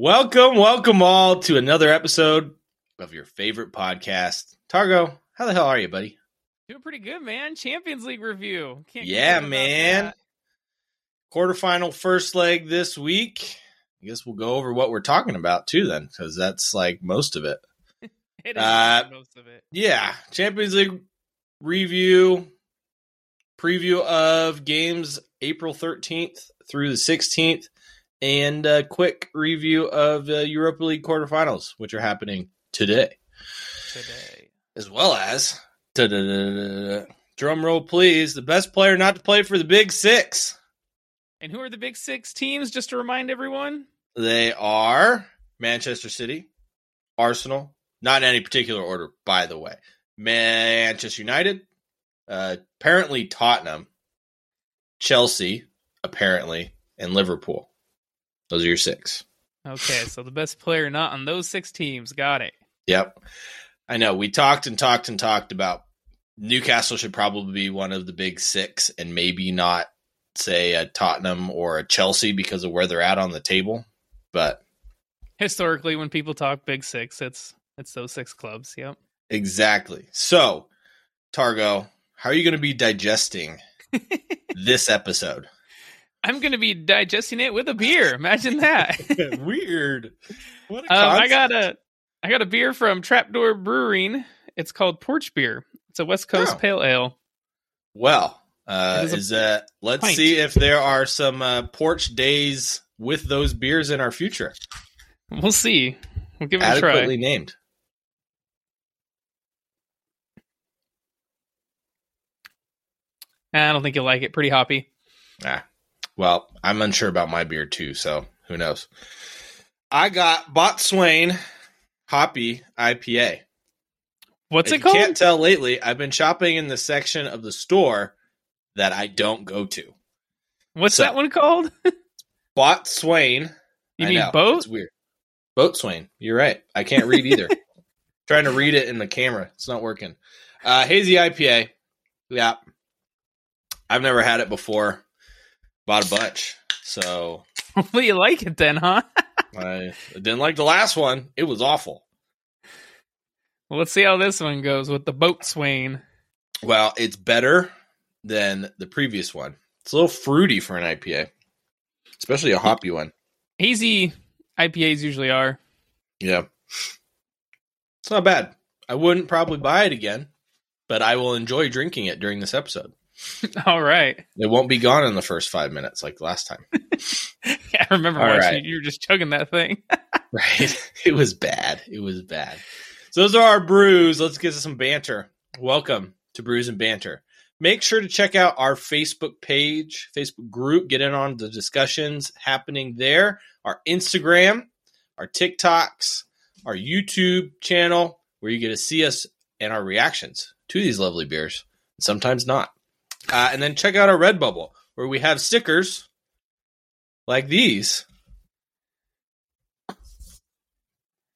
Welcome, welcome all to another episode of your favorite podcast. Targo, how the hell are you, buddy? Doing pretty good, man. Champions League review. Can't yeah, man. Quarterfinal first leg this week. I guess we'll go over what we're talking about too, then, because that's like most of it. it is uh, most of it. Yeah, Champions League review, preview of games April thirteenth through the sixteenth and a quick review of the Europa League quarterfinals, which are happening today. Today. As well as, drum roll please, the best player not to play for the Big Six. And who are the Big Six teams, just to remind everyone? They are Manchester City, Arsenal, not in any particular order, by the way. Manchester United, uh, apparently Tottenham, Chelsea, apparently, and Liverpool. Those are your six. Okay, so the best player not on those six teams. Got it. Yep. I know. We talked and talked and talked about Newcastle should probably be one of the big six and maybe not, say, a Tottenham or a Chelsea because of where they're at on the table. But historically, when people talk big six, it's it's those six clubs. Yep. Exactly. So, Targo, how are you going to be digesting this episode? I'm going to be digesting it with a beer. Imagine that. Weird. What um, I got a I got a beer from Trapdoor Brewing. It's called Porch Beer. It's a West Coast oh. Pale Ale. Well, uh, is, is uh, let's pint. see if there are some uh, porch days with those beers in our future. We'll see. We'll give it Adequately a try. Adequately named. I don't think you'll like it. Pretty hoppy. Ah, well, I'm unsure about my beer too, so who knows? I got Botswain Hoppy IPA. What's if it called? Can't tell lately. I've been shopping in the section of the store that I don't go to. What's so, that one called? Botswain. You I mean know, boat? It's weird. Boatswain. You're right. I can't read either. Trying to read it in the camera. It's not working. Uh, hazy IPA. Yeah. I've never had it before. Bought a bunch. So hopefully you like it then, huh? I didn't like the last one. It was awful. Well, let's see how this one goes with the boat swain. Well, it's better than the previous one. It's a little fruity for an IPA, especially a hoppy one. Hazy IPAs usually are. Yeah. It's not bad. I wouldn't probably buy it again, but I will enjoy drinking it during this episode. All right. It won't be gone in the first five minutes like last time. yeah, I remember watching right. you were just chugging that thing. right. It was bad. It was bad. So those are our brews. Let's get to some banter. Welcome to Brews and Banter. Make sure to check out our Facebook page, Facebook group, get in on the discussions happening there, our Instagram, our TikToks, our YouTube channel, where you get to see us and our reactions to these lovely beers, sometimes not. Uh, and then check out our Redbubble, where we have stickers like these.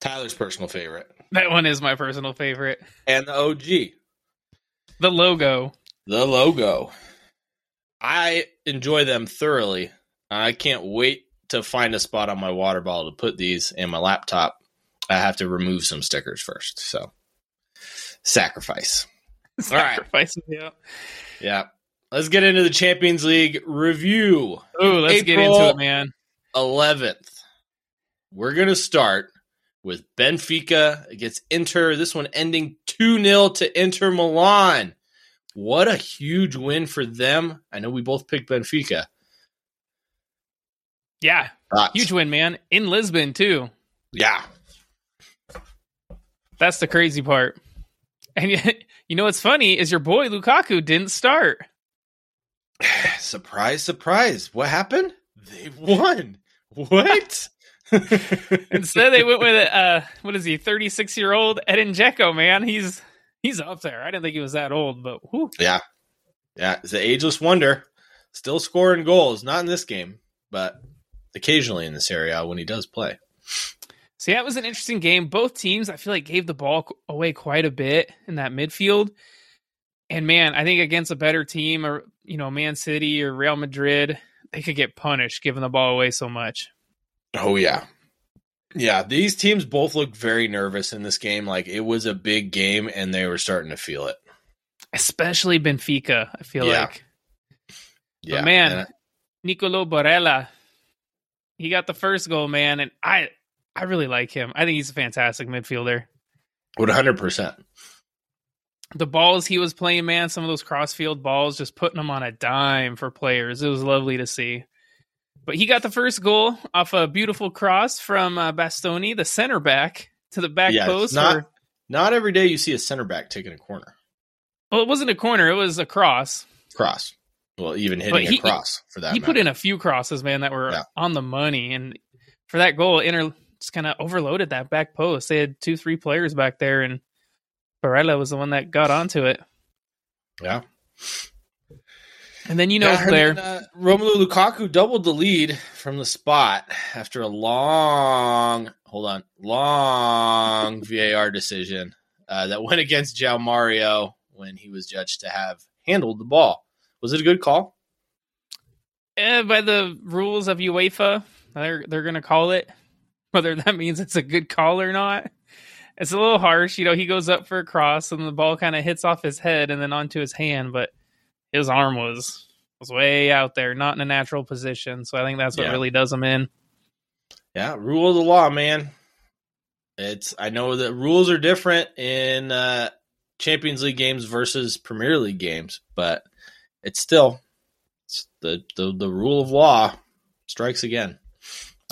Tyler's personal favorite. That one is my personal favorite. And the OG. The logo. The logo. I enjoy them thoroughly. I can't wait to find a spot on my water bottle to put these in my laptop. I have to remove some stickers first. So, sacrifice. Sacrifice, yeah. Yeah. Let's get into the Champions League review. Oh, let's April get into it, man. 11th. We're going to start with Benfica against Inter. This one ending 2 0 to Inter Milan. What a huge win for them. I know we both picked Benfica. Yeah. Huge win, man. In Lisbon, too. Yeah. That's the crazy part. And you know what's funny is your boy Lukaku didn't start. surprise, surprise. What happened? They won. What? Instead, they went with uh, what is he? Thirty six year old Edin Dzeko. Man, he's he's up there. I didn't think he was that old, but whew. yeah, yeah, it's an ageless wonder. Still scoring goals, not in this game, but occasionally in this area when he does play. So yeah, it was an interesting game. Both teams, I feel like, gave the ball away quite a bit in that midfield. And man, I think against a better team or you know, Man City or Real Madrid, they could get punished giving the ball away so much. Oh yeah. Yeah, these teams both looked very nervous in this game. Like it was a big game, and they were starting to feel it. Especially Benfica, I feel Yeah. like. Yeah, But man, and Nicolo Barella, he got the first goal, man, and I I really like him. I think he's a fantastic midfielder. hundred percent. The balls he was playing, man, some of those crossfield balls, just putting them on a dime for players. It was lovely to see. But he got the first goal off a beautiful cross from uh, Bastoni, the center back, to the back Yeah, post. not- Not every day you see a center back taking a corner well, it wasn't a corner; it was a cross. cross. Well, even But hitting he- a cross for that. he put in a few crosses, man, that were Yeah. on the money. And for that goal, Inter just kind of overloaded that back post. They had two, three players back there, and Barella was the one that got onto it. Yeah. And then you know Yeah, there, uh, Romelu Lukaku doubled the lead from the spot after a long, hold on, long VAR decision uh, that went against João Mario when he was judged to have handled the ball. Was it a good call? eh, by the rules of UEFA, they're they're gonna call it. Whether that means it's a good call or not, it's a little harsh. You know, he goes up for a cross, and the ball kind of hits off his head and then onto his hand, but his arm was was way out there, not in a natural position. So I think that's what Yeah. really does him in. Yeah, rule of the law, man. It's I know that rules are different in uh, Champions League games versus Premier League games, but it's still it's the, the the rule of law strikes again.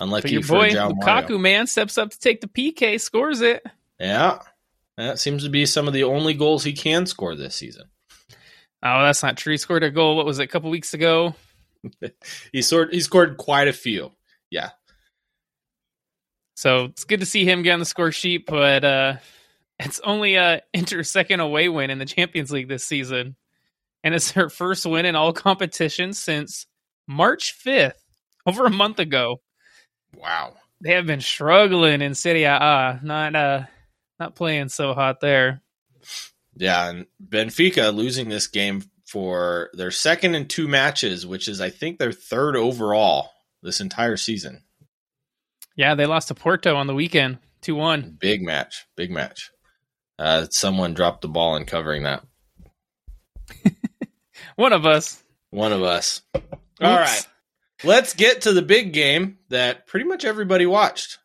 Unlucky But your for boy Lukaku, man, steps up to take the PK, scores it. Yeah, that seems to be some of the only goals he can score this season. Oh, that's not true. He scored a goal. What was it? A couple weeks ago. He scored he scored quite a few. Yeah. So it's good to see him get on the score sheet, but uh, it's only a Inter second away win in the Champions League this season, and it's their first win in all competitions since March fifth, over a month ago. Wow. They have been struggling in Serie A, not uh, not playing so hot there. Yeah, and Benfica losing this game for their second in two matches, which is I think their third overall this entire season. Yeah, they lost to Porto on the weekend, two one. Big match, big match. Uh, someone dropped the ball in covering that. One of us. One of us. All Oops. right, let's get to the big game that pretty much everybody watched.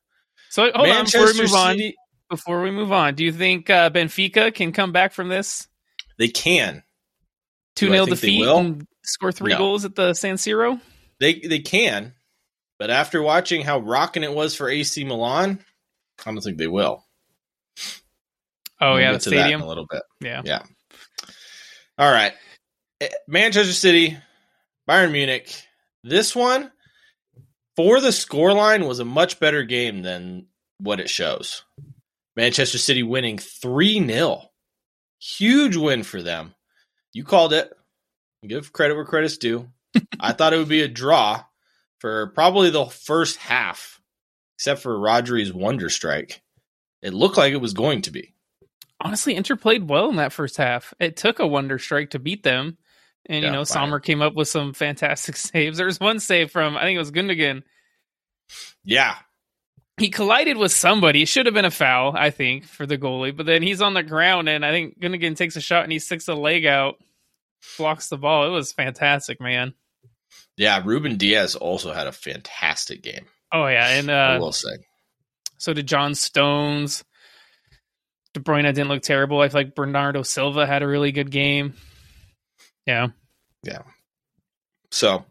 So hold on before we Manchester move on. City- Before we move on, do you think uh, Benfica can come back from this They can. two Do I 0 defeat and score three No. goals at the San Siro? They they can. But after watching how rocking it was for AC Milan, I don't think they will. Oh We'll yeah, the stadium. a little bit. Yeah. Yeah. All right. Eh, Manchester City, Bayern Munich. This one, for the scoreline, was a much better game than what it shows. Manchester City winning 3 0. Huge win for them. You called it. Give credit where credit's due. I thought it would be a draw for probably the first half, except for Rodri's wonder strike. It looked like it was going to be. Honestly, Inter played well in that first half. It took a wonder strike to beat them. And you know. Sommer came up with some fantastic saves. There was one save from I think it was Gundogan. Yeah, He collided with somebody. It should have been a foul, I think, for the goalie. But then he's on the ground, and I think Gundogan takes a shot and he sticks a leg out, blocks the ball. It was fantastic, man. Yeah, Rúben Dias also had a fantastic game. Oh yeah, and I uh, will say. so did John Stones. De Bruyne didn't look terrible. I feel like Bernardo Silva had a really good game. Yeah. Yeah, So,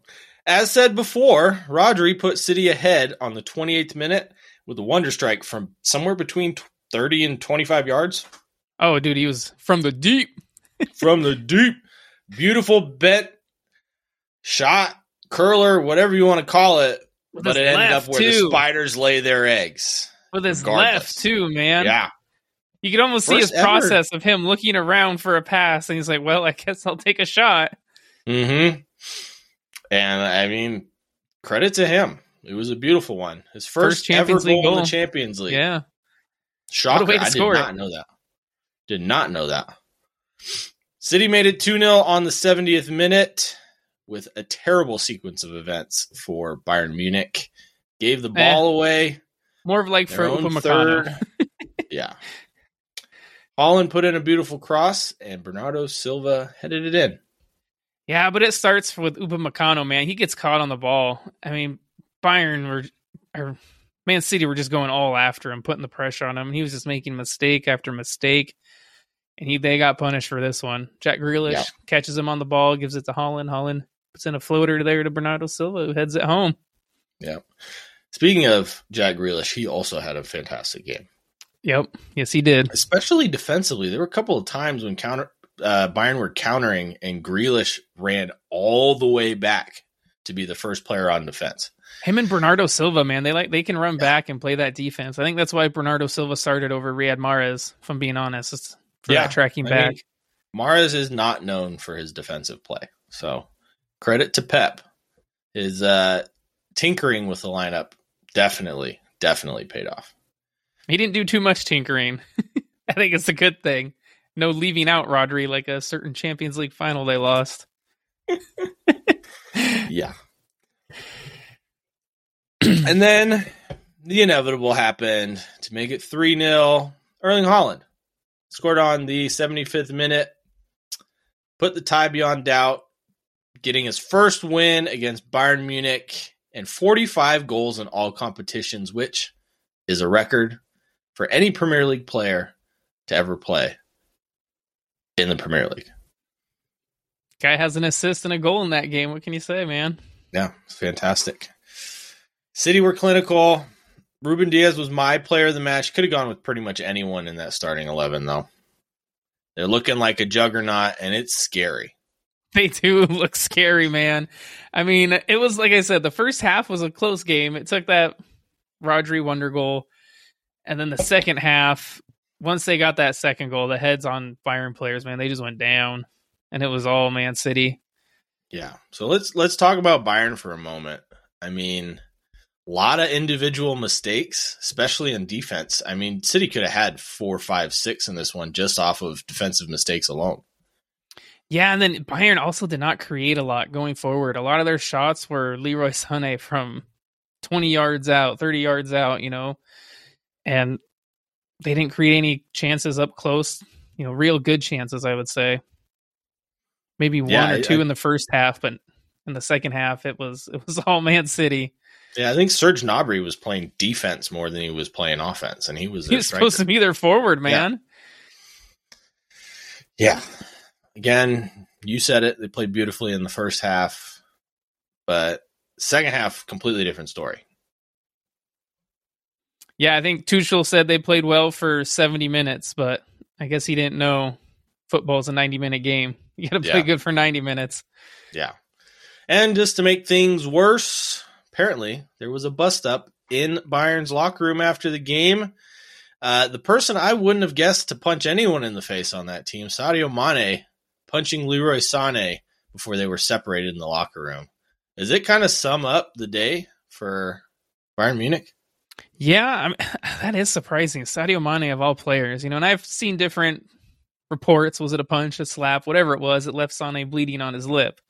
as said before, Rodri put City ahead on the 28th minute with a wonder strike from somewhere between 30 and 25 yards Oh, dude, he was from the deep. from the deep. Beautiful bent shot, curler, whatever you want to call it. With but it ended up where the spiders lay their eggs. With his regardless. left too, man. Yeah. You could almost see his ever. process of him looking around for a pass, and he's like, "Well, I guess I'll take a shot." Mm-hmm. And I mean, credit to him. It was a beautiful one. His first, First Champions ever League goal, in the Champions League. Yeah, Shocker. I did score not it. know that. Did not know that. City made it 2 0 on the 70th minute with a terrible sequence of events for Bayern Munich. Gave the Eh. ball away. More of like for Upamecano. yeah. Haaland put in a beautiful cross, and Bernardo Silva headed it in. Yeah, but it starts with Upamecano, man. He gets caught on the ball. I mean, Bayern were or Man City were just going all after him, putting the pressure on him. He was just making mistake after mistake. And he they got punished for this one. Jack Grealish Yeah. catches him on the ball, gives it to Haaland. Haaland puts in a floater there to Bernardo Silva, who heads it home. Yeah. Speaking of Jack Grealish, he also had a fantastic game, Yep. Yes, he did. especially defensively. There were a couple of times when counter uh, Bayern were countering, and Grealish ran all the way back to be the first player on defense. Him and Bernardo Silva, man, they like they can run back and play that defense. I think that's why Bernardo Silva started over Riyad Mahrez, if I'm being honest. It's for Yeah, tracking I back. mean, Mahrez is not known for his defensive play. So credit to Pep. His uh, tinkering with the lineup definitely, definitely paid off. He didn't do too much tinkering. I think it's a good thing. No leaving out Rodri like a certain Champions League final they lost. Yeah. and then the inevitable happened to make it 3 0. Erling Haaland scored on the 75th minute, put the tie beyond doubt, getting his first win against Bayern Munich and 45 goals in all competitions, which is a record for any Premier League player to ever play in the Premier League. Guy has an assist and a goal in that game. What can you say, man? Yeah, it's fantastic. City were clinical. Rúben Dias was my player of the match. Could have gone with pretty much anyone in that starting 11, though. They're looking like a juggernaut, and it's scary. They do look scary, man. I mean, it was like I said, the first half was a close game. It took that Rodri wonder goal, and then the second half, once they got that second goal, the heads on Bayern players, man, they just went down, and it was all Man City. Yeah. So let's let's talk about Bayern for a moment. I mean, lot of individual mistakes, especially in defense. I mean, City could have had four, five, six in this one just off of defensive mistakes alone. Yeah, and then Bayern also did not create a lot going forward. A lot of their shots were Leroy Sané from 20 yards out, 30 yards out, you know, and they didn't create any chances up close, you know, real good chances, I would say. Maybe one Yeah, or two I- in the first half, but in the second half, it was it was all Man City. Yeah, I think Serge Gnabry was playing defense more than he was playing offense, and he was He was supposed to be their forward, man. Yeah. Again, you said it. They played beautifully in the first half, but second half, completely different story. Yeah, I think Tuchel said they played well for 70 minutes, but I guess he didn't know football's a 90 minute game. You got to play Yeah. good for 90 minutes. Yeah. And just to make things worse, apparently there was a bust up in Bayern's locker room after the game. Uh, the person I wouldn't have guessed to punch anyone in the face on that team, Sadio Mane, punching Leroy Sané before they were separated in the locker room. Does it kind of sum up the day for Bayern Munich? Yeah, I that is surprising. Sadio Mane of all players, you know, and I've seen different reports. Was it a punch, a slap, whatever it was? It left Sane bleeding on his lip.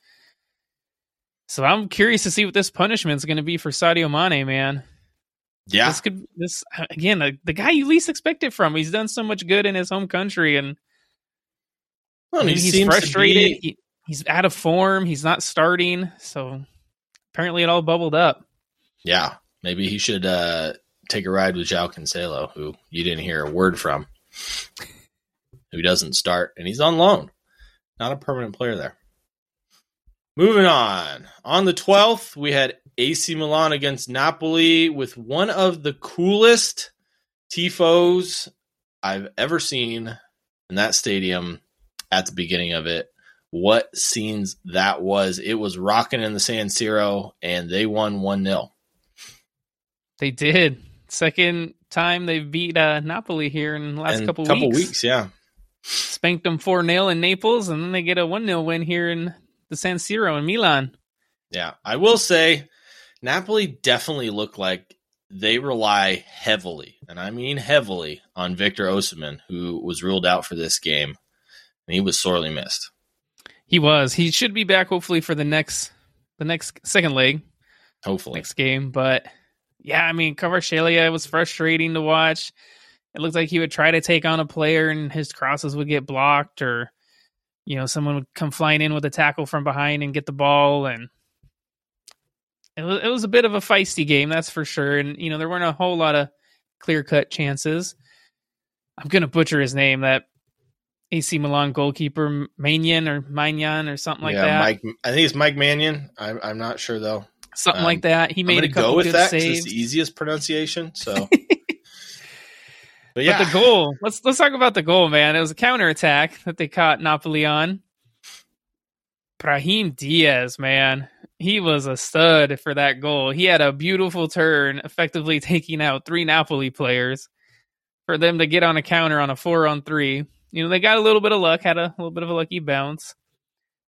So I'm curious to see what this punishment is going to be for Sadio Mane, man. Yeah. This could this again the, the guy you least expect it from. He's done so much good in his home country, and Well, I mean, he he's seems frustrated. be- He, he's out of form. He's not starting. So apparently, it all bubbled up. Yeah, maybe he should uh, take a ride with João Cancelo, who you didn't hear a word from, who doesn't start, and he's on loan, not a permanent player there. Moving on. On the 12th, we had AC Milan against Napoli with one of the coolest tifos I've ever seen in that stadium at the beginning of it. What scenes that was. It was rocking in the San Siro, and they won 1 0. They did. Second time they've beat uh, Napoli here in the last in couple, couple weeks. weeks. Yeah, Spanked them 4 0 in Naples, and then they get a 1 0 win here in the San Siro in Milan. yeah. I will say, Napoli definitely look like they rely heavily, and I mean heavily, on Victor Osimhen, who was ruled out for this game, and he was sorely missed. He was. He should be back hopefully for the next the next second leg, Hopefully, next game. But yeah, I mean, Kvaratskhelia was frustrating to watch. It looked like he would try to take on a player and his crosses would get blocked, or you know, someone would come flying in with a tackle from behind and get the ball, and it was it was a bit of a feisty game, that's for sure. And you know, there weren't a whole lot of clear cut chances. I'm gonna butcher his name. That AC Milan goalkeeper Mannion or Mannion or something like that. yeah, that. Mike. I think it's Mike Mannion. I'm, I'm not sure though. something um, like that. He made a couple go with good that saves. it's the easiest pronunciation. So, but But the goal. Let's let's talk about the goal, man. It was a counterattack that they caught Napoli on. Brahim Diaz, man. He was a stud for that goal. He had a beautiful turn, effectively taking out three Napoli players for them to get on a counter on a four on three. You know, they got a little bit of luck, had a little bit of a lucky bounce.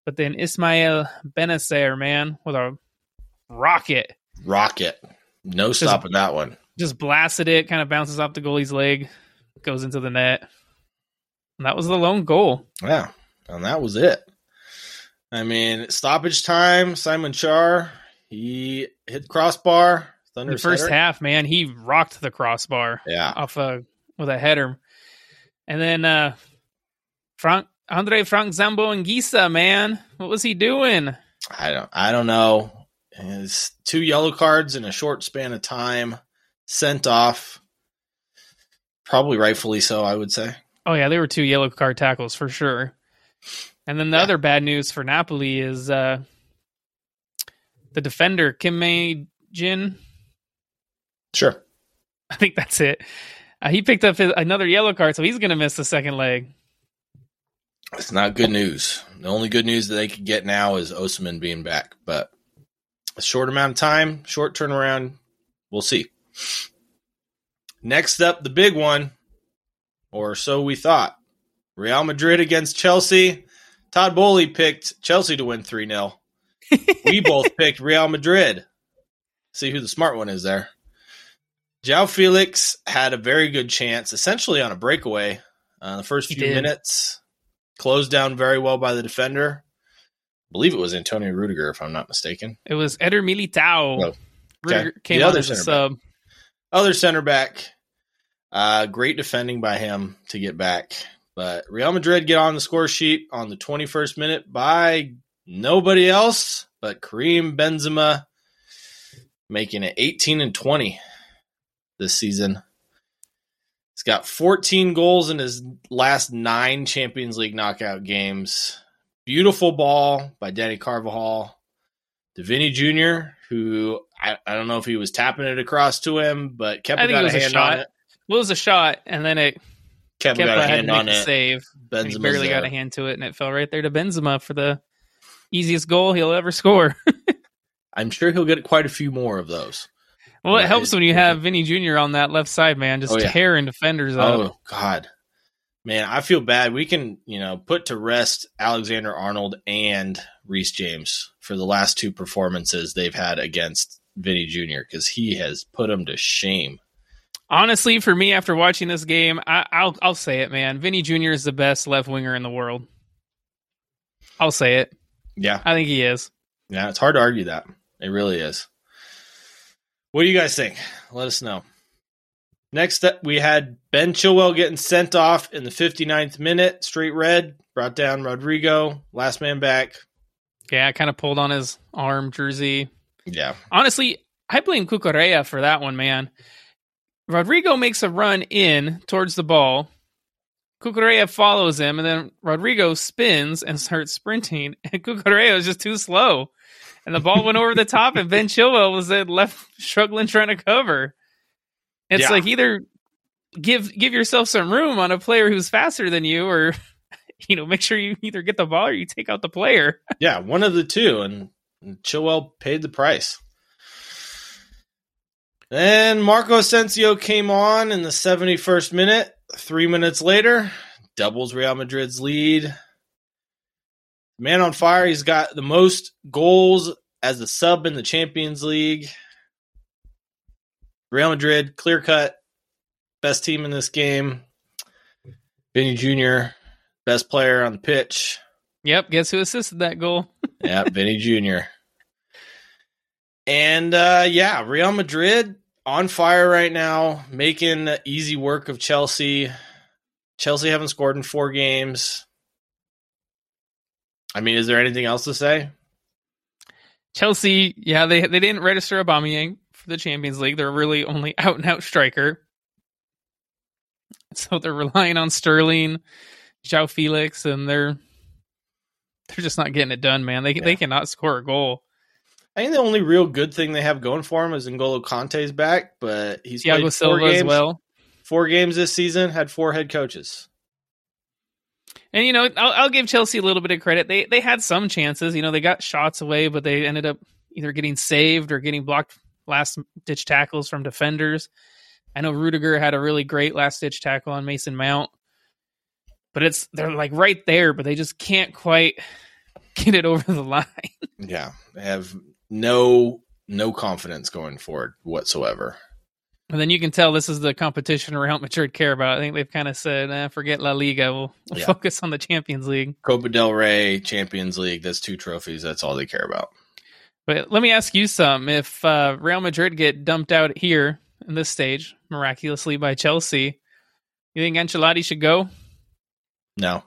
But then Ismail Bennacer, man, with a rocket, rocket. No stopping that one. Just blasted it, kind of bounces off the goalie's leg, goes into the net. And that was the lone goal. Yeah, and that was it. I mean, stoppage time. Simon Kjær he hit crossbar. Thunder the first half, man, he rocked the crossbar Yeah, off a with a header. And then uh Frank Andre Frank Zambo Anguissa, man. What was he doing? I don't. I don't know. His two yellow cards in a short span of time, sent off. Probably rightfully so, I would say. Oh yeah, they were two yellow card tackles for sure. And then the Yeah. other bad news for Napoli is uh the defender Kim May Jin. Sure. I think that's it. Uh, he picked up his, another yellow card, so he's going to miss the second leg. It's not good news. The only good news that they could get now is Osimhen being back, but a short amount of time, short turnaround. We'll see. Next up, the big one, or so we thought. Real Madrid against Chelsea. Todd Boehly picked Chelsea to win 3 0. we both picked Real Madrid. See who the smart one is there. João Felix had a very good chance, essentially on a breakaway. Uh, the first He few did. minutes, closed down very well by the defender. I believe it was Antonio Rudiger, if I'm not mistaken. It was Eder Militao. Oh, okay. Rudiger came The on other as a sub. Other center back, uh, great defending by him to get back. But Real Madrid get on the score sheet on the 21st minute by nobody else but Karim Benzema, making it 18 and 20 this season. He's got 14 goals in his last nine Champions League knockout games. Beautiful ball by Dani Carvajal Vinny Jr., who I, I don't know if he was tapping it across to him, but think got a a hand shot. on it. Well, it was a shot, and then it Kepa, Kepa got a hand on a it. save. Benzema's barely got a hand to it, and it fell right there to Benzema for the easiest goal he'll ever score. I'm sure he'll get quite a few more of those. well, it helps when you have Vinny Jr. on that left side, man, just Oh, yeah. tearing defenders up. Oh God, man, I feel bad. We can, you know, put to rest Alexander Arnold and Reece James for the last two performances they've had against Vinny Jr. because he has put them to shame. Honestly, for me, after watching this game, I, I'll I'll say it, man. Vinny Jr. is the best left winger in the world. I'll say it. Yeah, I think he is. yeah, it's hard to argue that. It really is. What do you guys think? Let us know. Next up, we had Ben Chilwell getting sent off in the 59th minute, straight red, brought down Rodrigo, last man back. Yeah, kind of pulled on his arm jersey. Yeah, Honestly, I blame Cucurella for that one, man. Rodrigo makes a run in towards the ball. Cucurella follows him, and then Rodrigo spins and starts sprinting, and Cucurella is just too slow. And the ball went over the top, and Ben Chilwell was left struggling trying to cover. It's Yeah. like either give give yourself some room on a player who's faster than you, or you know, make sure you either get the ball or you take out the player. Yeah, one of the two, and Chilwell paid the price. Then Marco Asensio came on in the 71st minute. Three minutes later, doubles Real Madrid's lead. Man on fire. He's got the most goals as a sub in the Champions League. Real Madrid, clear cut, best team in this game. Vinny Jr., best player on the pitch. Yep, guess who assisted that goal? yeah, Vinny Jr. And uh, yeah, Real Madrid on fire right now, making easy work of Chelsea. Chelsea haven't scored in four games. I mean, is there anything else to say? Chelsea, yeah, they they didn't register Aubameyang the Champions League. They're really only out and out striker. So they're relying on Sterling, João Felix, and they're they're just not getting it done, man. They Yeah. they cannot score a goal. I think the only real good thing they have going for him is N'Golo Kanté's back, but he's Thiago played four Silva games, as well. Four games this season, had four head coaches. And you know, I'll, I'll give Chelsea a little bit of credit. They they had some chances. You know, they got shots away, but they ended up either getting saved or getting blocked last ditch tackles from defenders. I know Rudiger had a really great last ditch tackle on Mason Mount, but it's they're like right there, but they just can't quite get it over the line. Yeah, they have no no confidence going forward whatsoever. And then you can tell this is the competition Real Madrid care about. I think they've kind of said, eh, "Forget La Liga. We'll, we'll Yeah. focus on the Champions League." Copa del Rey, Champions League, that's two trophies. That's all they care about. But let me ask you some. If uh, Real Madrid get dumped out here in this stage miraculously by Chelsea, you think Ancelotti should go? No.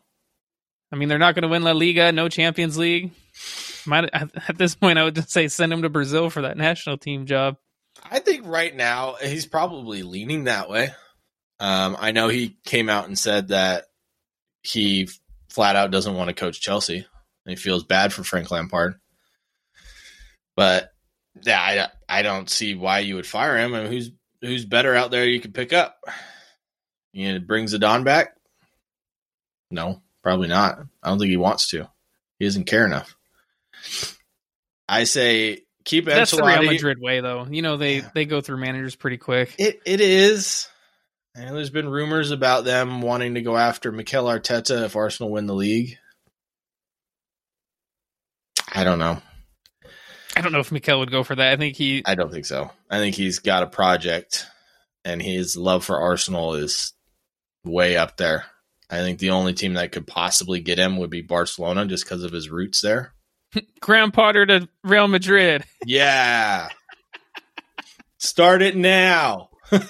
I mean, they're not going to win La Liga, no Champions League. Might at this point, I would just say send him to Brazil for that national team job. I think right now he's probably leaning that way. Um, I know he came out and said that he flat out doesn't want to coach Chelsea. And he feels bad for Frank Lampard. But yeah, I, I don't see why you would fire him. I mean, who's who's better out there you could pick up? You know, bring Zidane back? No, probably not. I don't think he wants to. He doesn't care enough. I say keep That's the Real Madrid way, though. You know, they Yeah. they go through managers pretty quick. It it is. And there's been rumors about them wanting to go after Mikel Arteta if Arsenal win the league. I don't know. I don't know if Mikel would go for that. I think he I don't think so. I think he's got a project and his love for Arsenal is way up there. I think the only team that could possibly get him would be Barcelona just because of his roots there. Graham Potter to Real Madrid. Yeah. Start it now. Man,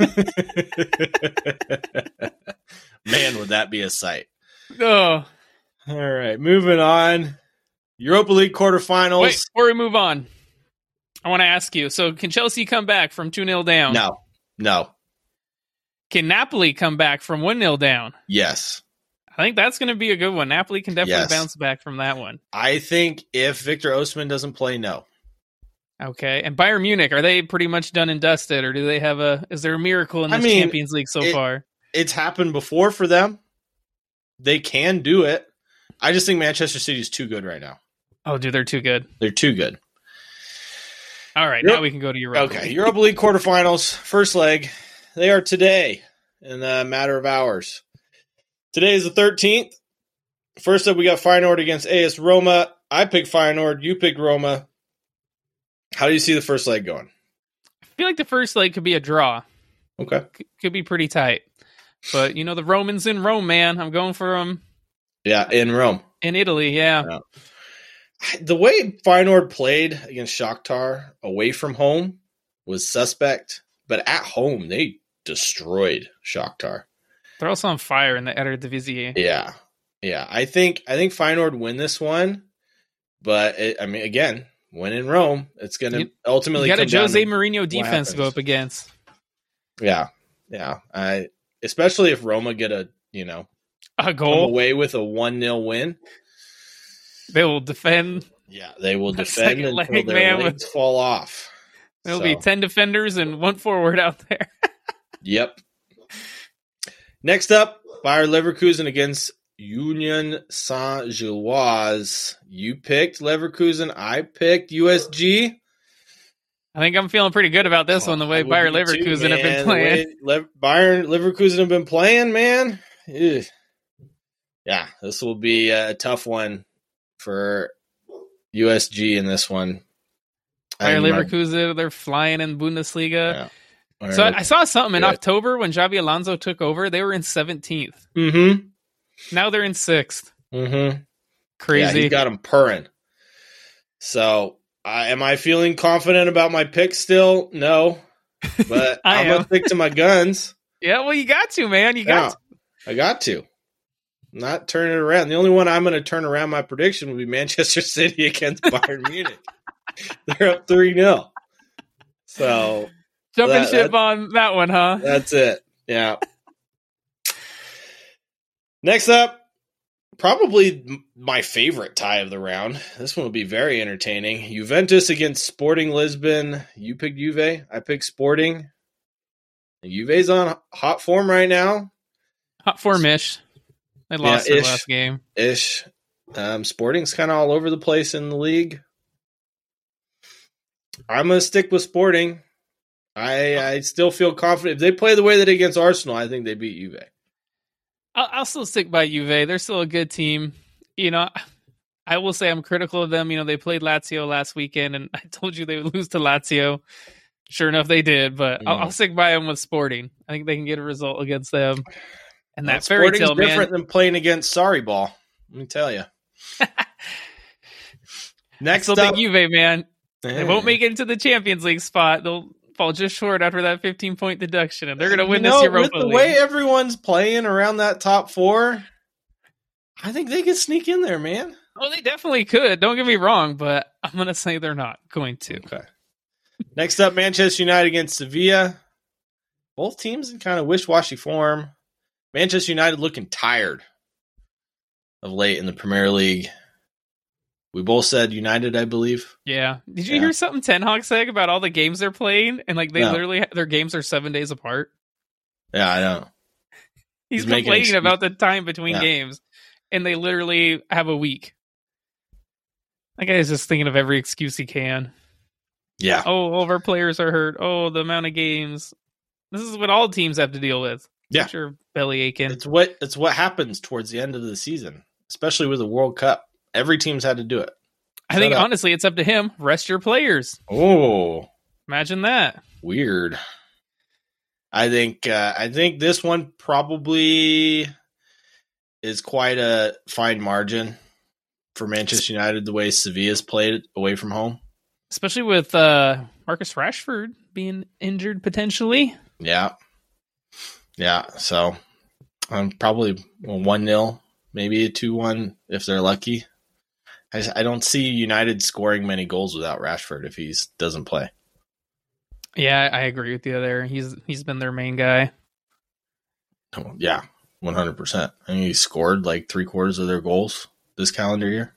would that be a sight. Oh, All right, moving on. Europa League quarterfinals. wait, before we move on, I want to ask you. So, can Chelsea come back from two 0 down? No, no, Can Napoli come back from one 0 down? yes. I think that's going to be a good one. Napoli can definitely Yes. bounce back from that one. I think if Victor Osimhen doesn't play, no. Okay, and Bayern Munich are they pretty much done and dusted, or do they have a? Is there a miracle in I this mean, Champions League so it- far? It's happened before for them. They can do it. I just think Manchester City is too good right now. Oh, dude, they're too good. They're too good. All right, Yep. now we can go to Europa. Okay, Europa League quarterfinals, first leg. They are today in a matter of hours. Today is the 13th. First up, we got Feyenoord against AS Roma. I picked Feyenoord. You picked Roma. How do you see the first leg going? I feel like the first leg could be a draw. Okay. C- could be pretty tight. But you know the Romans in Rome, man. I'm going for them Yeah, in Rome. in Italy. Yeah, Yeah. The way Feyenoord played against Shakhtar away from home was suspect, but at home they destroyed Shakhtar. they're also on fire in the Eredivisie. Yeah, yeah. I think I think Feyenoord win this one, but it, I mean, again, when in Rome, it's going to ultimately You got a Jose Mourinho defense to go up against. yeah, yeah. I especially if Roma get a you know A goal. away with a one 0 win. They will defend. Yeah, they will defend until leg, their man, with- legs fall off. There'll So, be ten defenders and one forward out there. Yep. Next up, Bayer Leverkusen against Union Saint Gilloise. You picked Leverkusen. I picked USG. I think I'm feeling pretty good about this oh, one. The way Bayer be too, Leverkusen have been playing. Le- Bayern Leverkusen have been playing, man. Ugh. Yeah, this will be a tough one for USG in this one. Bayer Leverkusen, they're flying in Bundesliga. Yeah. So I, I saw something in October when Xabi Alonso took over. They were in 17th. Mm-hmm. Now they're in sixth. Mm-hmm. Crazy. Yeah, he got them purring. So, uh, am I feeling confident about my pick still? No. but I'm gonna stick to my guns. Yeah, well, you got to, man. You got Yeah, I got to. Not turn it around. The only one I'm going to turn around my prediction would be Manchester City against Bayern Munich. They're up 3 0. So. Jumping that- ship on that one, huh? that's it. Yeah. Next up, probably my favorite tie of the round. This one will be very entertaining. Juventus against Sporting Lisbon. You picked Juve. I picked Sporting. Juve's on hot form right now. Hot form-ish. They lost their ish. last game. ish. Um, Sporting's kind of all over the place in the league. I'm gonna stick with Sporting. I I still feel confident if they play the way they did against Arsenal. I think they beat Juve. I'll, I'll still stick by Juve. They're still a good team. You know, I will say I'm critical of them. You know, they played Lazio last weekend, and I told you they would lose to Lazio. Sure enough, they did. But I'll, Mhm. I'll stick by them with Sporting. I think they can get a result against them. And that Well, fairy tale man. different than playing against Sarri Ball. Let me tell you. Next still up, Juve, man. They won't make it into the Champions League spot. They'll fall just short after that 15 point deduction, and they're going to win You this know, Europa with the League. way everyone's playing around that top four. I think they could sneak in there, man. oh, they definitely could. Don't get me wrong, but I'm going to say they're not going to. Okay. Next up, Manchester United against Sevilla. Both teams in kind of wish-washy form. Manchester United looking tired of late in the Premier League. We both said United, I believe. Yeah. Did you Yeah. hear something Ten Hag said about all the games they're playing? And like they No. literally their games are seven days apart. Yeah, I know. He's, He's complaining about the time between Yeah. games, and they literally have a week. That guy's is just thinking of every excuse he can. Yeah, Oh, all of our players are hurt. Oh, the amount of games. This is what all teams have to deal with. Yeah. Get your belly aching. it's what it's what happens towards the end of the season, especially with the World Cup. Every team's had to do it. I think up. honestly, it's up to him. Rest your players. Oh, Imagine that. weird. I think uh, I think this one probably is quite a fine margin for Manchester United the way Sevilla's played away from home. Especially with uh, Marcus Rashford being injured potentially. Yeah, yeah. So I'm um, probably one 0 maybe a two one if they're lucky. I, I don't see United scoring many goals without Rashford if he doesn't play. Yeah, I agree with you there. He's he's been their main guy. Oh, Yeah, one hundred percent. I mean, he scored like three quarters of their goals this calendar year.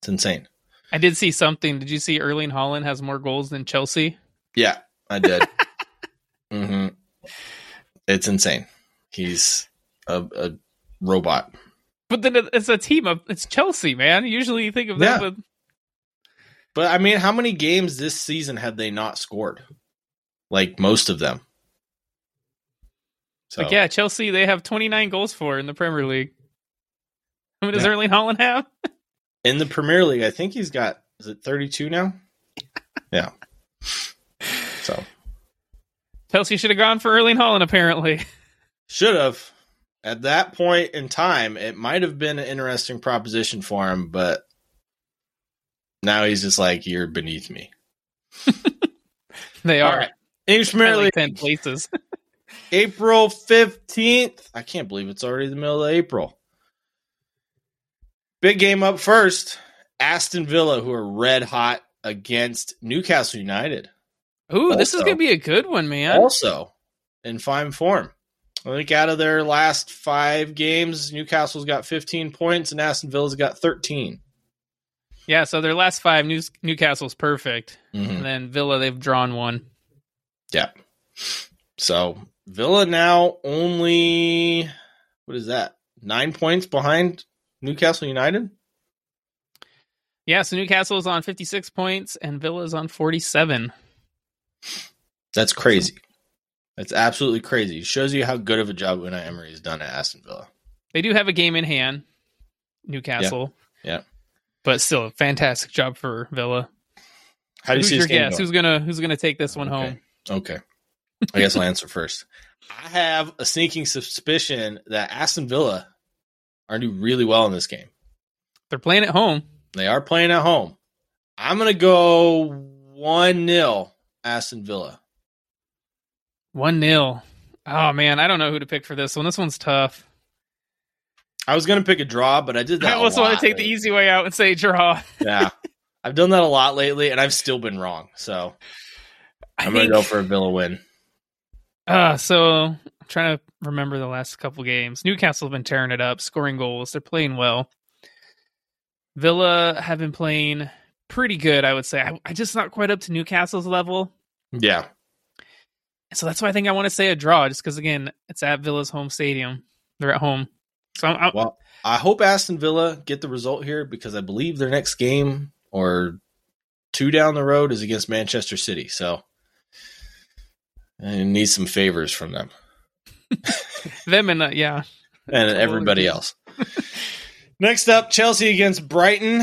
It's insane. I did see something. Did you see Erling Haaland has more goals than Chelsea? Yeah, I did. hmm It's insane. He's a, a robot. But then it's a team of it's Chelsea, man. Usually you think of Yeah. with But I mean, how many games this season have they not scored? Like most of them. So like yeah, Chelsea they have 29 goals for in the Premier League. How many does Yeah. Erling Haaland have? in the Premier League, I think he's got is it thirty two now? Yeah. So Chelsea should have gone for Erling Haaland apparently. should have at that point in time, it might have been an interesting proposition for him, but now he's just like, "You're beneath me." They are right. English Premier League, 10 places. April 15th. I can't believe it's already the middle of April. Big game up first. Aston Villa, who are red hot against Newcastle United. Ooh, this is going to be a good one, man. Also in fine form. I think out of their last five games, Newcastle's got 15 points and Aston Villa's got 13. Yeah, so their last 5 New- Newcastle's perfect. Mhm. And then Villa they've drawn one. Yeah. So Villa now only, what is that? Nine points behind Newcastle United? Yeah, so Newcastle's on 56 points and Villa's on 47. That's crazy. That's absolutely crazy. It shows you how good of a job Unai Emery has done at Aston Villa. They do have a game in hand, Newcastle. Yeah. But still a fantastic job for Villa. How do you Who's see your this game guess? going? Who's gonna who's gonna take this one Okay. home? Okay. I guess I'll answer first. I have a sneaking suspicion that Aston Villa are doing really well in this game. They're playing at home. They are playing at home. I'm going to go 1 0 Aston Villa. One 0 Oh man, I don't know who to pick for this one. This one's tough. I was gonna pick a draw, but I did that. I almost want to take the easy way out and say draw. Yeah, I've done that a lot lately, and I've still been wrong. So I'm gonna go for a Villa win. Uh, so I'm trying to remember the last couple games. Newcastle have been tearing it up, scoring goals. They're playing well. Villa have been playing pretty good, I would say. I, I just not quite up to Newcastle's level. Yeah, So that's why I think I want to say a draw, just because again, it's at Villa's home stadium. They're at home. So I'm, I'm, Well, I hope Aston Villa get the result here because I believe their next game or two down the road is against Manchester City. So I need some favors from them them and uh, yeah, and Totally everybody else. Next up, Chelsea against Brighton.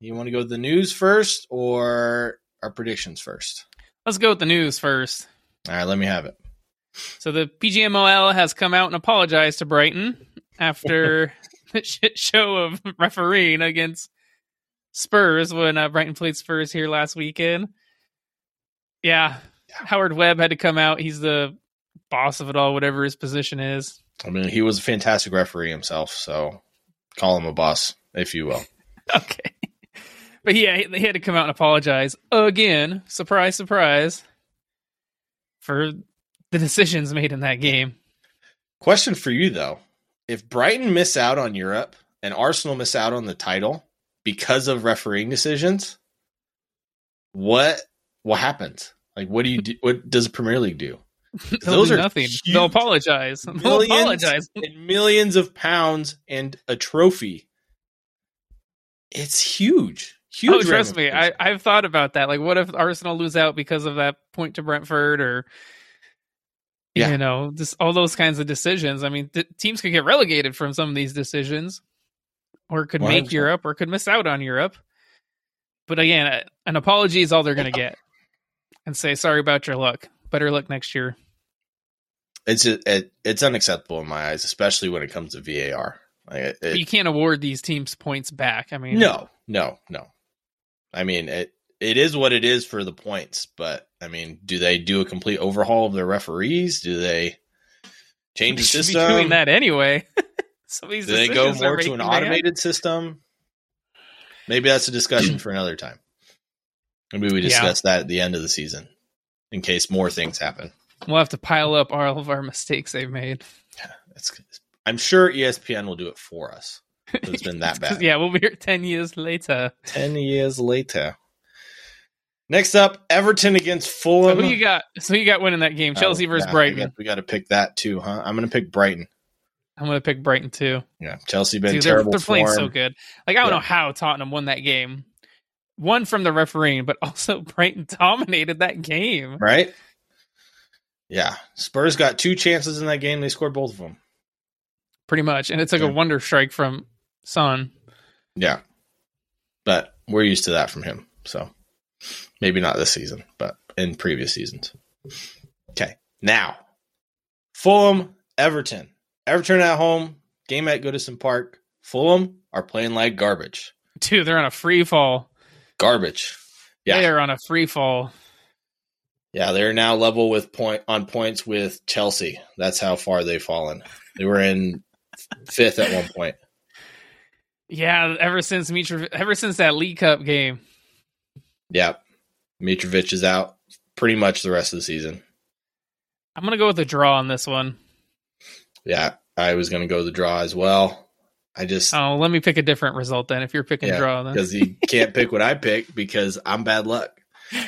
You want to go with the news first or our predictions first? let's go with the news first. All right, let me have it. So the PGMOL has come out and apologized to Brighton after the shit show of refereeing against Spurs when uh, Brighton played Spurs here last weekend. Yeah, Howard Webb had to come out. He's the boss of it all, whatever his position is. I mean, he was a fantastic referee himself, so call him a boss, if you will. Okay. But yeah, he- had to come out and apologize again. Surprise, surprise. For the decisions made in that game. Question for you though: If Brighton miss out on Europe and Arsenal miss out on the title because of refereeing decisions, what what happens? Like, what do you do? What does the Premier League do? Those are nothing. They'll apologize. They'll apologize. And millions of pounds and a trophy. It's huge. Huge. oh, trust me, I, I've thought about that. Like, what if Arsenal lose out because of that point to Brentford, or Yeah. you know, just all those kinds of decisions? I mean, th- teams could get relegated from some of these decisions, or could make 100%. Europe, or could miss out on Europe. But again, an apology is all they're going to get, and say sorry about your luck. Better luck next year. it's it, it's unacceptable in my eyes, especially when it comes to VAR. Like, it, But you can't award these teams points back. I mean, No, no, no. I mean, it it is what it is for the points, but I mean, do they do a complete overhaul of their referees? Do they change they the system? doing that anyway. Some Do they go more to an automated system? Maybe that's a discussion for another time. Maybe we Yeah. discuss that at the end of the season in case more things happen. We'll have to pile up all of our mistakes they've made. It's, I'm sure ESPN will do it for us. It's been that bad. yeah, we'll be here 10 years later. 10 years later. Next up, Everton against So Fulham. who you got? So you got winning that game? Oh, Chelsea Oh, versus yeah, Brighton. we got to pick that too, huh? I'm going to pick Brighton. I'm going to pick Brighton too. Yeah, Chelsea been Dude, they're, terrible they're playing form. so good. Like I don't Yeah. know how Tottenham won that game. One from the refereeing, but also Brighton dominated that game. right? Yeah, Spurs got two chances in that game. They scored both of them. Pretty much. And it took Yeah. a wonder strike from Son. Yeah, but we're used to that from him. So maybe not this season, but in previous seasons. Okay, now Fulham, Everton. Everton at home. Game at Goodison Park. Fulham are playing like garbage. Dude, they're on a free fall. Garbage. Yeah. They are on a free fall. Yeah, they're now level with point on points with Chelsea. That's how far they've fallen. They were in fifth at one point. Yeah, ever since Mitra, ever since that League Cup game. Yeah, Mitrovic is out pretty much the rest of the season. I'm gonna go with a draw on this one. Yeah, I was going to go the draw as well. I just Oh, let me pick a different result then. If you're picking Yeah, draw, then because you can't pick what I pick because I'm bad luck.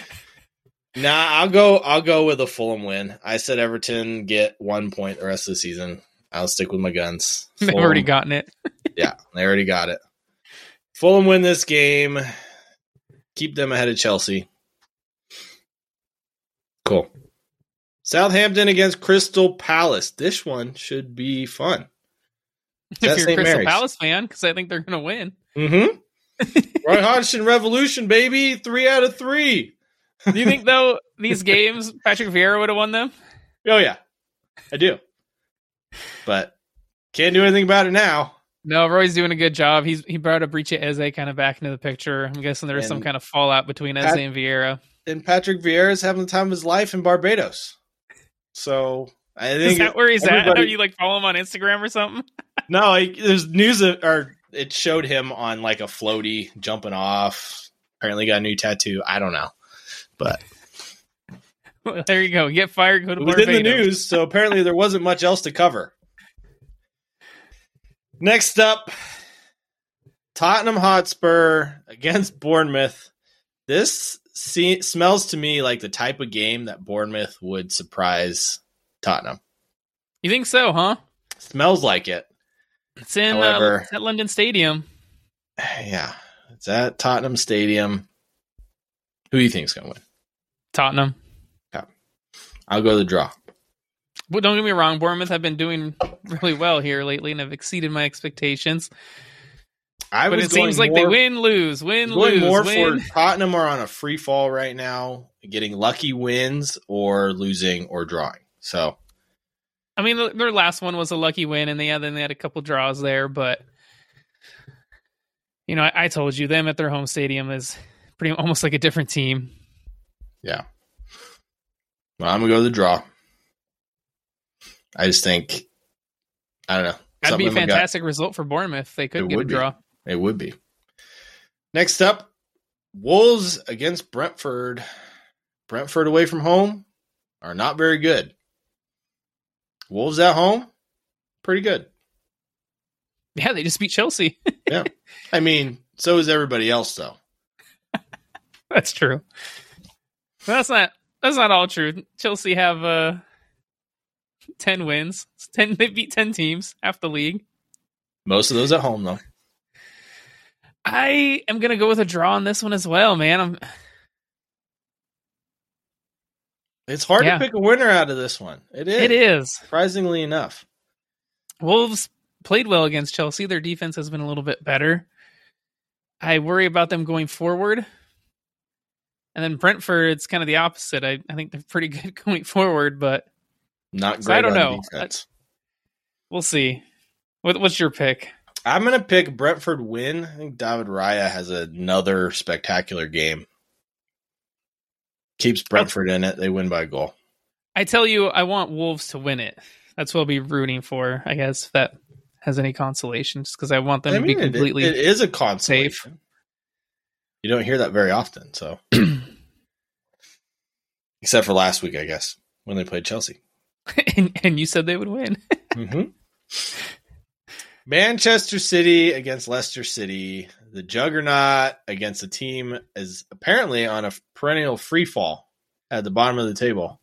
Nah, I'll go. I'll go with a Fulham win. I said Everton get one point the rest of the season. I'll stick with my guns. they've already gotten it. Yeah, they already got it. Fulham win this game. Keep them ahead of Chelsea. Cool. Southampton against Crystal Palace. This one should be fun. That's if you're a Crystal Mary's. Palace fan, because I think they're gonna win. Mm-hmm. Roy Hodgson Revolution, baby. Three out of three. Do you think though these games Patrick Vieira would have won them? Oh yeah, I do. But can't do anything about it now. No, Roy's doing a good job. He's he brought Eberechi Eze kind of back into the picture. I'm guessing there was some kind of fallout between Eze and Vieira. And Patrick Vieira is having the time of his life in Barbados. So I Is think that where he's at? Are you like follow him on Instagram or something? no, like, there's news of, or it showed him on like a floaty jumping off. Apparently got a new tattoo. I don't know, but Well, there you go. Get fired. Go to it was in the news, so apparently there wasn't much else to cover. Next up, Tottenham Hotspur against Bournemouth. This se- smells to me like the type of game that Bournemouth would surprise Tottenham. You think so, huh? Smells like it. It's in However- uh, it's at London Stadium. Yeah, it's at Tottenham Stadium. Who do you think's going to win? Tottenham. Yeah. I'll go the draw. Well, don't get me wrong. Bournemouth have been doing really well here lately and have exceeded my expectations. I but it seems like they win, lose, win, going lose, more win. for Tottenham are on a free fall right now, getting lucky wins or losing or drawing. So I mean, their last one was a lucky win, and they had then they had a couple draws there. But you know, I, I told you them at their home stadium is pretty almost like a different team. yeah, well, I'm gonna go to the draw. I just think I don't know. That'd be a fantastic result for Bournemouth. if They could It get a be. draw. It would be. Next up, Wolves against Brentford. Brentford away from home are not very good. Wolves at home, pretty good. Yeah, they just beat Chelsea. Yeah. I mean, so is everybody else though. That's true. That's not that's not all true. Chelsea have uh ten wins. It's ten they beat ten teams, half the league. Most of those at home though. I am gonna go with a draw on this one as well, man. I'm It's hard Yeah. to pick a winner out of this one. It is. it is. Surprisingly enough. Wolves played well against Chelsea. Their defense has been a little bit better. I worry about them going forward. And then Brentford, it's kind of the opposite. I, I think they're pretty good going forward, but Not great I don't on know. we'll see. What, what's your pick? I'm gonna pick Brentford win. I think David Raya has another spectacular game. Keeps Brentford in it. They win by a goal. I tell you, I want Wolves to win it. That's what I'll be rooting for, I guess, if that has any consolation, just because I want them I to mean, be it- completely. it is a consolation. You don't hear that very often, so except for last week, I guess, when they played Chelsea. and, and you said they would win. Mm-hmm. Manchester City against Leicester City. The juggernaut against a team is apparently on a perennial free fall at the bottom of the table.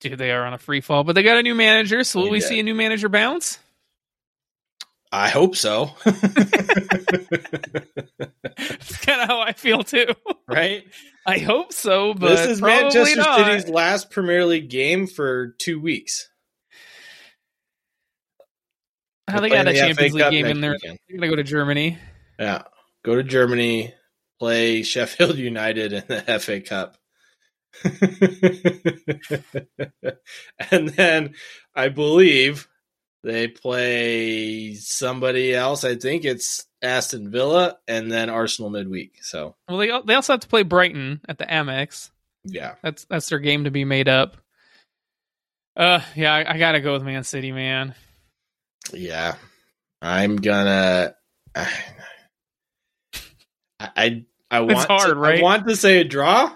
Dude, they are on a free fall, but they got a new manager. So will we see a new manager bounce? I hope so. That's kind of how I feel too. right? I hope so, but this is Manchester not. City's last Premier League game for two weeks. How they got a the Champions FA League Cup game in there. weekend. They're gonna go to Germany. Yeah. Go to Germany, play Sheffield United in the FA Cup. and then I believe they play somebody else. I think it's Aston Villa and then Arsenal midweek. So, Well, they they also have to play Brighton at the Amex. yeah. That's that's their game to be made up. Uh, yeah, I, I gotta go with Man City, man. Yeah. I'm gonna I I, I want hard, to, right? I want to say a draw,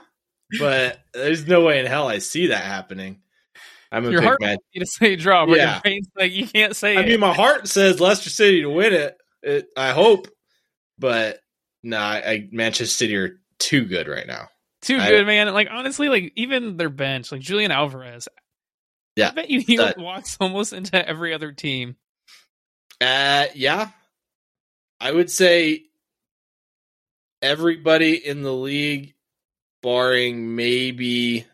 but there's no way in hell I see that happening. I'm gonna Your pick heart Man You to say draw, but Yeah. your brain's like you can't say I it. mean, my heart says Leicester City to win it. it I hope, but no, I, I Manchester City are too good right now. Too I- good, man. Like honestly, like even their bench, like Julian Alvarez. Yeah, I bet you he that- walks almost into every other team. Uh, yeah, I would say everybody in the league, barring maybe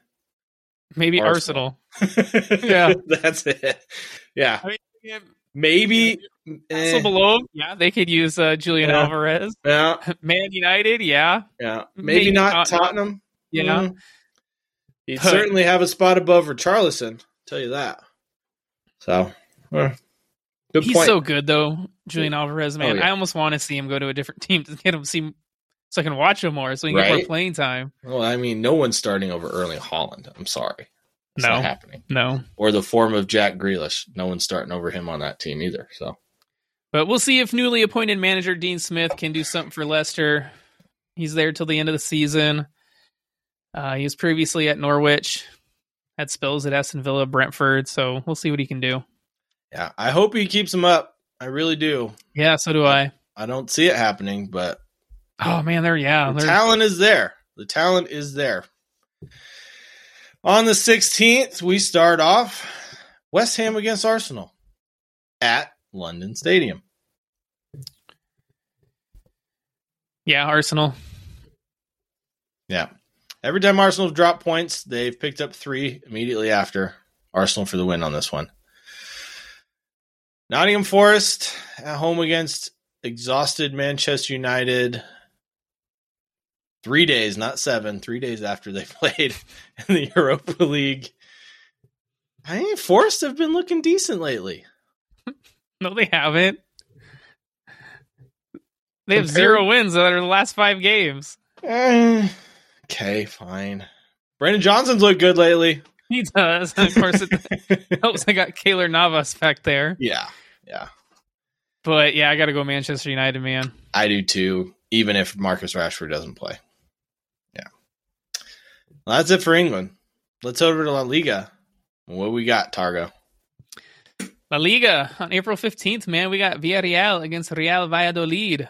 Maybe Arsenal. Arsenal. Yeah. that's it. Yeah, I mean, yeah, maybe. Eh, below, yeah, they could use uh, Julian Yeah. Alvarez. yeah, Man United, yeah, yeah, maybe, Maybe not Tottenham. Tottenham. yeah. Mm. He'd But- certainly have a spot above Richarlison. Tell you that. So, eh, good He's point. so good though, Julian Alvarez. Man, Oh, yeah. I almost want to see him go to a different team to get him see, so I can watch him more, so he can get more playing time. well, I mean, no one's starting over Erling Haaland. I'm sorry. It's No. not happening. No. Or the form of Jack Grealish. No one's starting over him on that team either. So But we'll see if newly appointed manager Dean Smith can do something for Leicester. He's there till the end of the season. Uh, he was previously at Norwich, had spells at Aston Villa, Brentford. So we'll see what he can do. yeah, I hope he keeps him up. I really do. Yeah, so do I. I don't see it happening, but Oh man, they're yeah, the they're talent is there. The talent is there. On the 16th, we start off West Ham against Arsenal at London Stadium. yeah Arsenal. Yeah. Every time Arsenal have dropped points, they've picked up three immediately after. Arsenal for the win on this one. Nottingham Forest at home against exhausted Manchester United. Three days, not seven, three days after they played in the Europa League. I think Forest have been looking decent lately. No, they haven't. They have Compared- zero wins out of the last five games. Eh, okay, fine. Brennan Johnson's looked good lately. He does. Of course, it helps. I got Keylor Navas back there. yeah, yeah. But yeah, I got to go Manchester United, man. I do too, even if Marcus Rashford doesn't play. Well, that's it for England. Let's over to La Liga. What we got, Targo? La Liga on April 15th, man, we got Villarreal against Real Valladolid.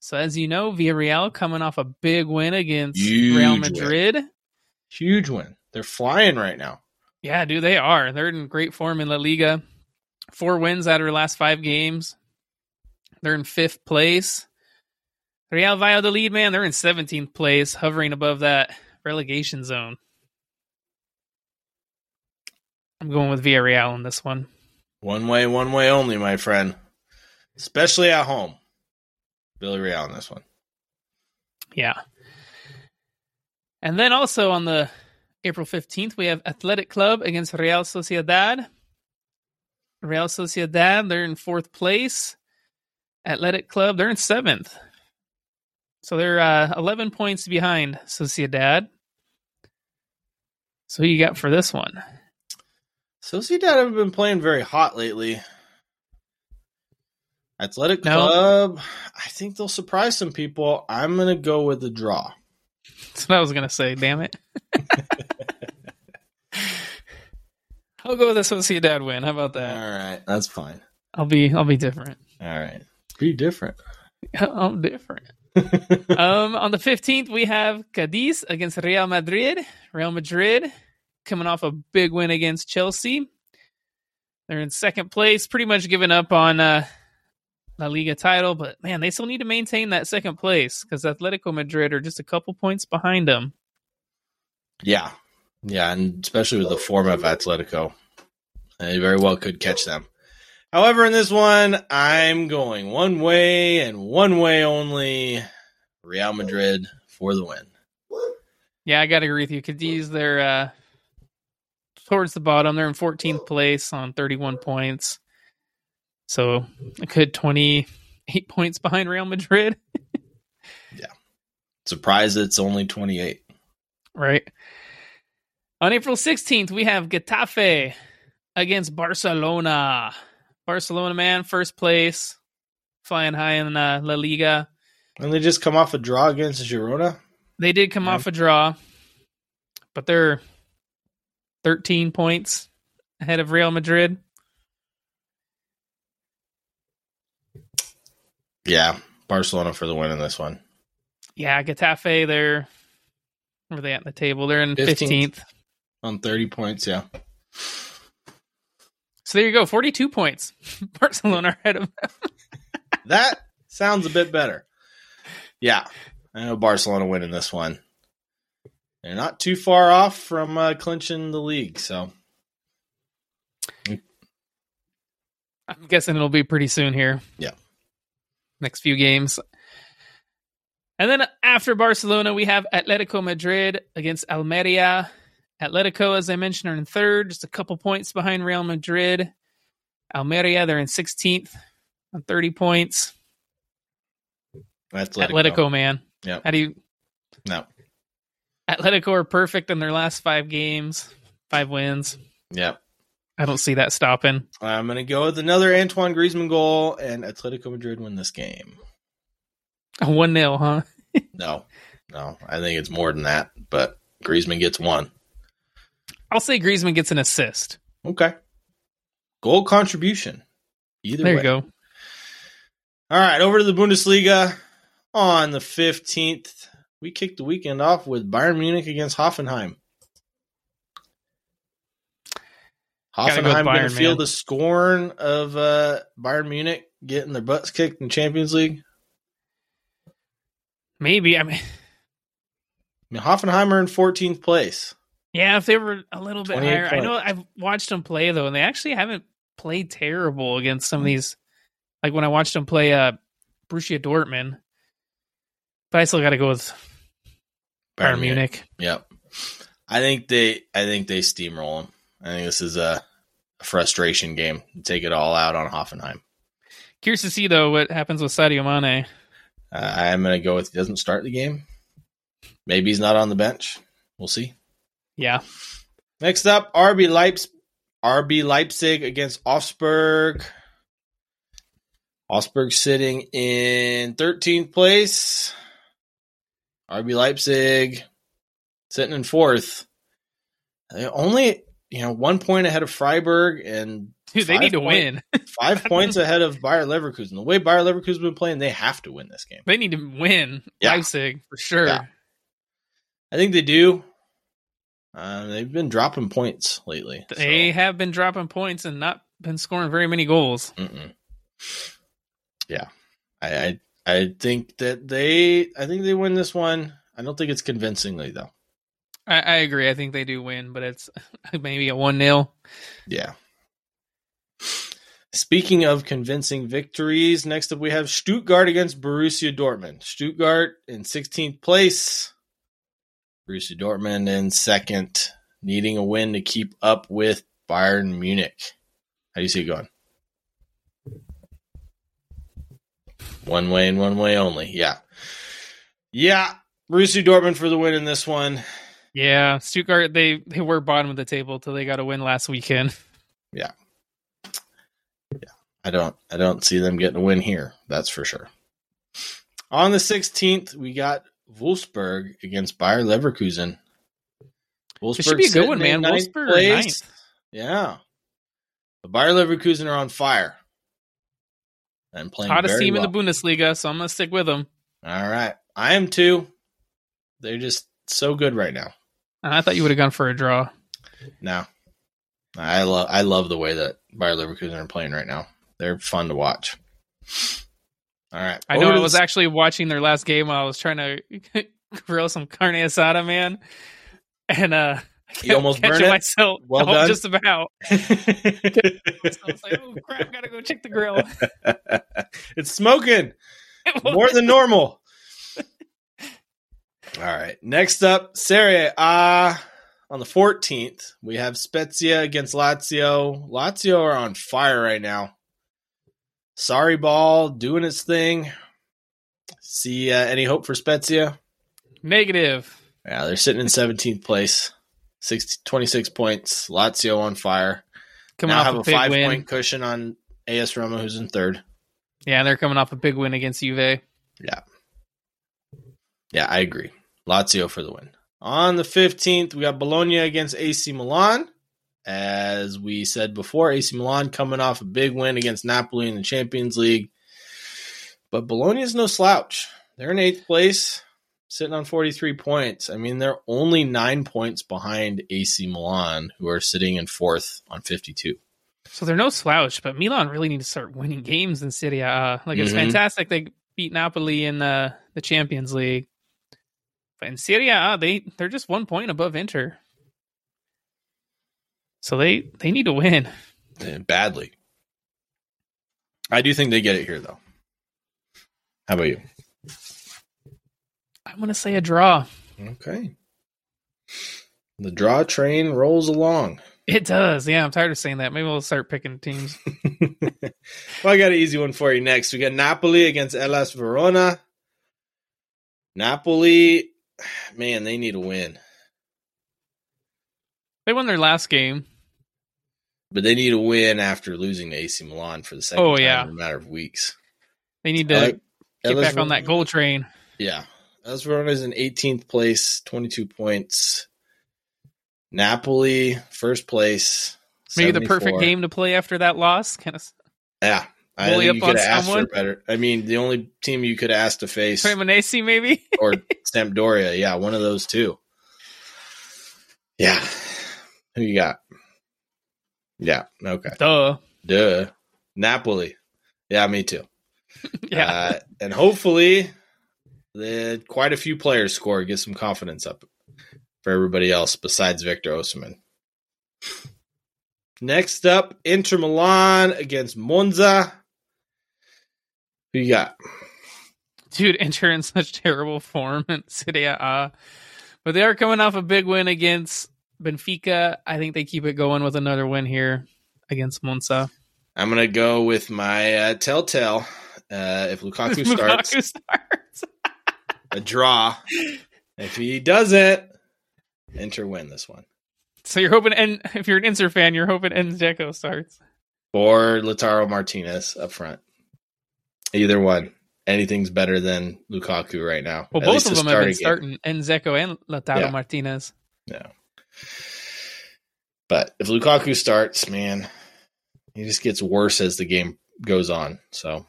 So as you know, Villarreal coming off a big win against Huge Real win. Madrid. Huge win. They're flying right now. Yeah, dude, they are. They're in great form in La Liga. Four wins out of their last five games. They're in fifth place. Real Valladolid, man, they're in 17th place, hovering above that relegation zone. I'm going with Villarreal in this one. One way, one way only, my friend. Especially at home. Villarreal on this one. Yeah. And then also on the April 15th, we have Athletic Club against Real Sociedad. Real Sociedad, they're in fourth place. Athletic Club, they're in seventh. So they're uh, 11 points behind Sociedad. So who you got for this one? Sociedad haven't been playing very hot lately. Athletic No. Club, I think they'll surprise some people. I'm going to go with the draw. That's what I was going to say, damn it. I'll go with the Sociedad win. How about that? All right, that's fine. I'll be I'll be different. All right. Be different. I'm different. um, on the 15th, we have Cadiz against Real Madrid. Real Madrid coming off a big win against Chelsea. They're in second place, pretty much giving up on uh, La Liga title, but man, they still need to maintain that second place because Atletico Madrid are just a couple points behind them. yeah. Yeah, and especially with the form of Atletico. They very well could catch them. However, in this one, I'm going one way and one way only. Real Madrid for the win. Yeah, I got to agree with you. Cadiz, they're uh, towards the bottom. They're in 14th place on 31 points. So a good 28 points behind Real Madrid. Yeah. Surprised it's only 28. Right. On April 16th, we have Getafe against Barcelona. Barcelona, man, first place, flying high in uh, La Liga. And they just come off a draw against Girona. They did come Yeah. off a draw, but they're 13 points ahead of Real Madrid. Yeah, Barcelona for the win in this one. Yeah, Getafe, they're where are they at in the table? They're in 15th. 15th. On 30 points, yeah. So there you go, 42 points. Barcelona ahead of them. That sounds a bit better. Yeah, I know Barcelona winning this one. They're not too far off from uh, clinching the league, so I'm guessing it'll be pretty soon here. Yeah. Next few games. And then after Barcelona, we have Atletico Madrid against Almeria. Atletico, as I mentioned, are in third, just a couple points behind Real Madrid. Almeria, they're in 16th on 30 points. that's Atletico, man. Yeah. How do you. No, Atletico are perfect in their last five games. five wins. Yep. I don't see that stopping. I'm going to go with another Antoine Griezmann goal, and Atletico Madrid win this game. A one 0 huh? No, no, I think it's more than that, but Griezmann gets one. I'll say Griezmann gets an assist. Okay. Goal contribution. Either There way. you go. All right, over to the Bundesliga on the 15th. We kicked the weekend off with Bayern Munich against Hoffenheim. Hoffenheim going to feel the scorn of uh, Bayern Munich getting their butts kicked in Champions League. Maybe. I mean, I mean, Hoffenheim are in 14th place. yeah, if they were a little bit 28 higher. I know I've watched them play though, and they actually haven't played terrible against some of these. Like when I watched them play uh, Borussia Dortmund, but I still got to go with Bayern Munich. Yep. I think they I think they steamroll them. I think this is a, a frustration game. Take it all out on Hoffenheim. Curious to see though what happens with Sadio Mane. Uh, I'm going to go with he doesn't start the game. Maybe he's not on the bench. We'll see. Yeah, Next up, RB Leipzig, RB Leipzig against Augsburg. Augsburg sitting in 13th place. RB Leipzig sitting in fourth. They only, you know, one point ahead of Freiburg and dude, they need to point- win. five points ahead of Bayer Leverkusen. The way Bayer Leverkusen's been playing, they have to win this game. they need to win Yeah. Leipzig for sure. Yeah. I think they do. Uh, they've been dropping points lately. They so, have been dropping points and not been scoring very many goals. mm-mm. yeah, I, I I think that they I think they win this one. I don't think it's convincingly though. I, I agree. I think they do win, but it's maybe a one 0 Yeah. Speaking of convincing victories, next up we have Stuttgart against Borussia Dortmund. Stuttgart in 16th place. Borussia Dortmund in second, needing a win to keep up with Bayern Munich. How do you see it going? One way and one way only. Yeah. Yeah. Borussia Dortmund for the win in this one. Yeah, Stuttgart they they were bottom of the table till they got a win last weekend. Yeah. Yeah. I don't I don't see them getting a win here. That's for sure. On the 16th, we got Wolfsburg against Bayer Leverkusen. Wolfsburg This should be a good one, man. Wolfsburg ninth. Yeah. The Bayer Leverkusen are on fire. And playing Hottest team well. in the Bundesliga, so I'm gonna stick with them. All right. I am too. They're just so good right now. I thought you would have gone for a draw. No. I love I love the way that Bayer Leverkusen are playing right now. They're fun to watch. All right. I know I was the- actually watching their last game while I was trying to grill some carne asada, man, and uh, You almost kept burn it? myself. Well done. just about. I was like, oh crap, gotta go check the grill. it's smoking more than normal. All right. Next up, Serie A. On the 14th, we have Spezia against Lazio. Lazio are on fire right now. Sarri ball doing its thing. See uh, any hope for Spezia? Negative. Yeah, they're sitting in 17th place. 60, 26 points. Lazio on fire. Coming now off have a a five win. point cushion on AS Roma, who's in third. Yeah, they're coming off a big win against Juve. Yeah. Yeah, I agree. Lazio for the win. On the 15th, we got Bologna against AC Milan. As we said before, AC Milan coming off a big win against Napoli in the Champions League. But Bologna is no slouch. They're in eighth place, sitting on 43 points. I mean, they're only nine points behind AC Milan, who are sitting in fourth on 52. So they're no slouch, but Milan really need to start winning games in Serie A. Like it's Mhm. fantastic they beat Napoli in uh, the Champions League, but in Serie A they they're just one point above Inter. So they they need to win. Badly. I do think they get it here, though. How about you? I'm gonna say a draw. Okay. The draw train rolls along. It does. Yeah, I'm tired of saying that. Maybe we'll start picking teams. well, I got an easy one for you next. We got Napoli against Hellas Verona. Napoli, man, they need a win. They won their last game. but they need a win after losing to AC Milan for the second Oh, time yeah. in a matter of weeks. They need to Like, get back on that goal train. Yeah. Hellas Verona is in 18th place, 22 points. Napoli, first place. Maybe the perfect game to play after that loss. Kind of Yeah. I think you up could have asked for better. I mean, the only team you could ask to face Cremonese, maybe. or Sampdoria. Yeah, one of those two. Yeah. Who you got? Yeah. Okay. Duh. Duh. Napoli. Yeah, me too. Yeah. Uh, and hopefully, the quite a few players score, get some confidence up for everybody else besides Victor Osimhen. Next up, Inter Milan against Monza. Who you got? Dude, Inter in such terrible form in Serie A. But they are coming off a big win against Benfica. I think they keep it going with another win here against Monza. I'm gonna go with my uh, telltale. Uh, if Lukaku starts, Lukaku starts. A draw. If he doesn't, Inter win this one. So you're hoping, and if you're an Inter fan, you're hoping Dzeko starts. or Lautaro Martinez up front. Either one. Anything's better than Lukaku right now. Well, At both of them have been start game. starting Dzeko and Lautaro Yeah. Martinez. Yeah. But if Lukaku starts, man, he just gets worse as the game goes on. So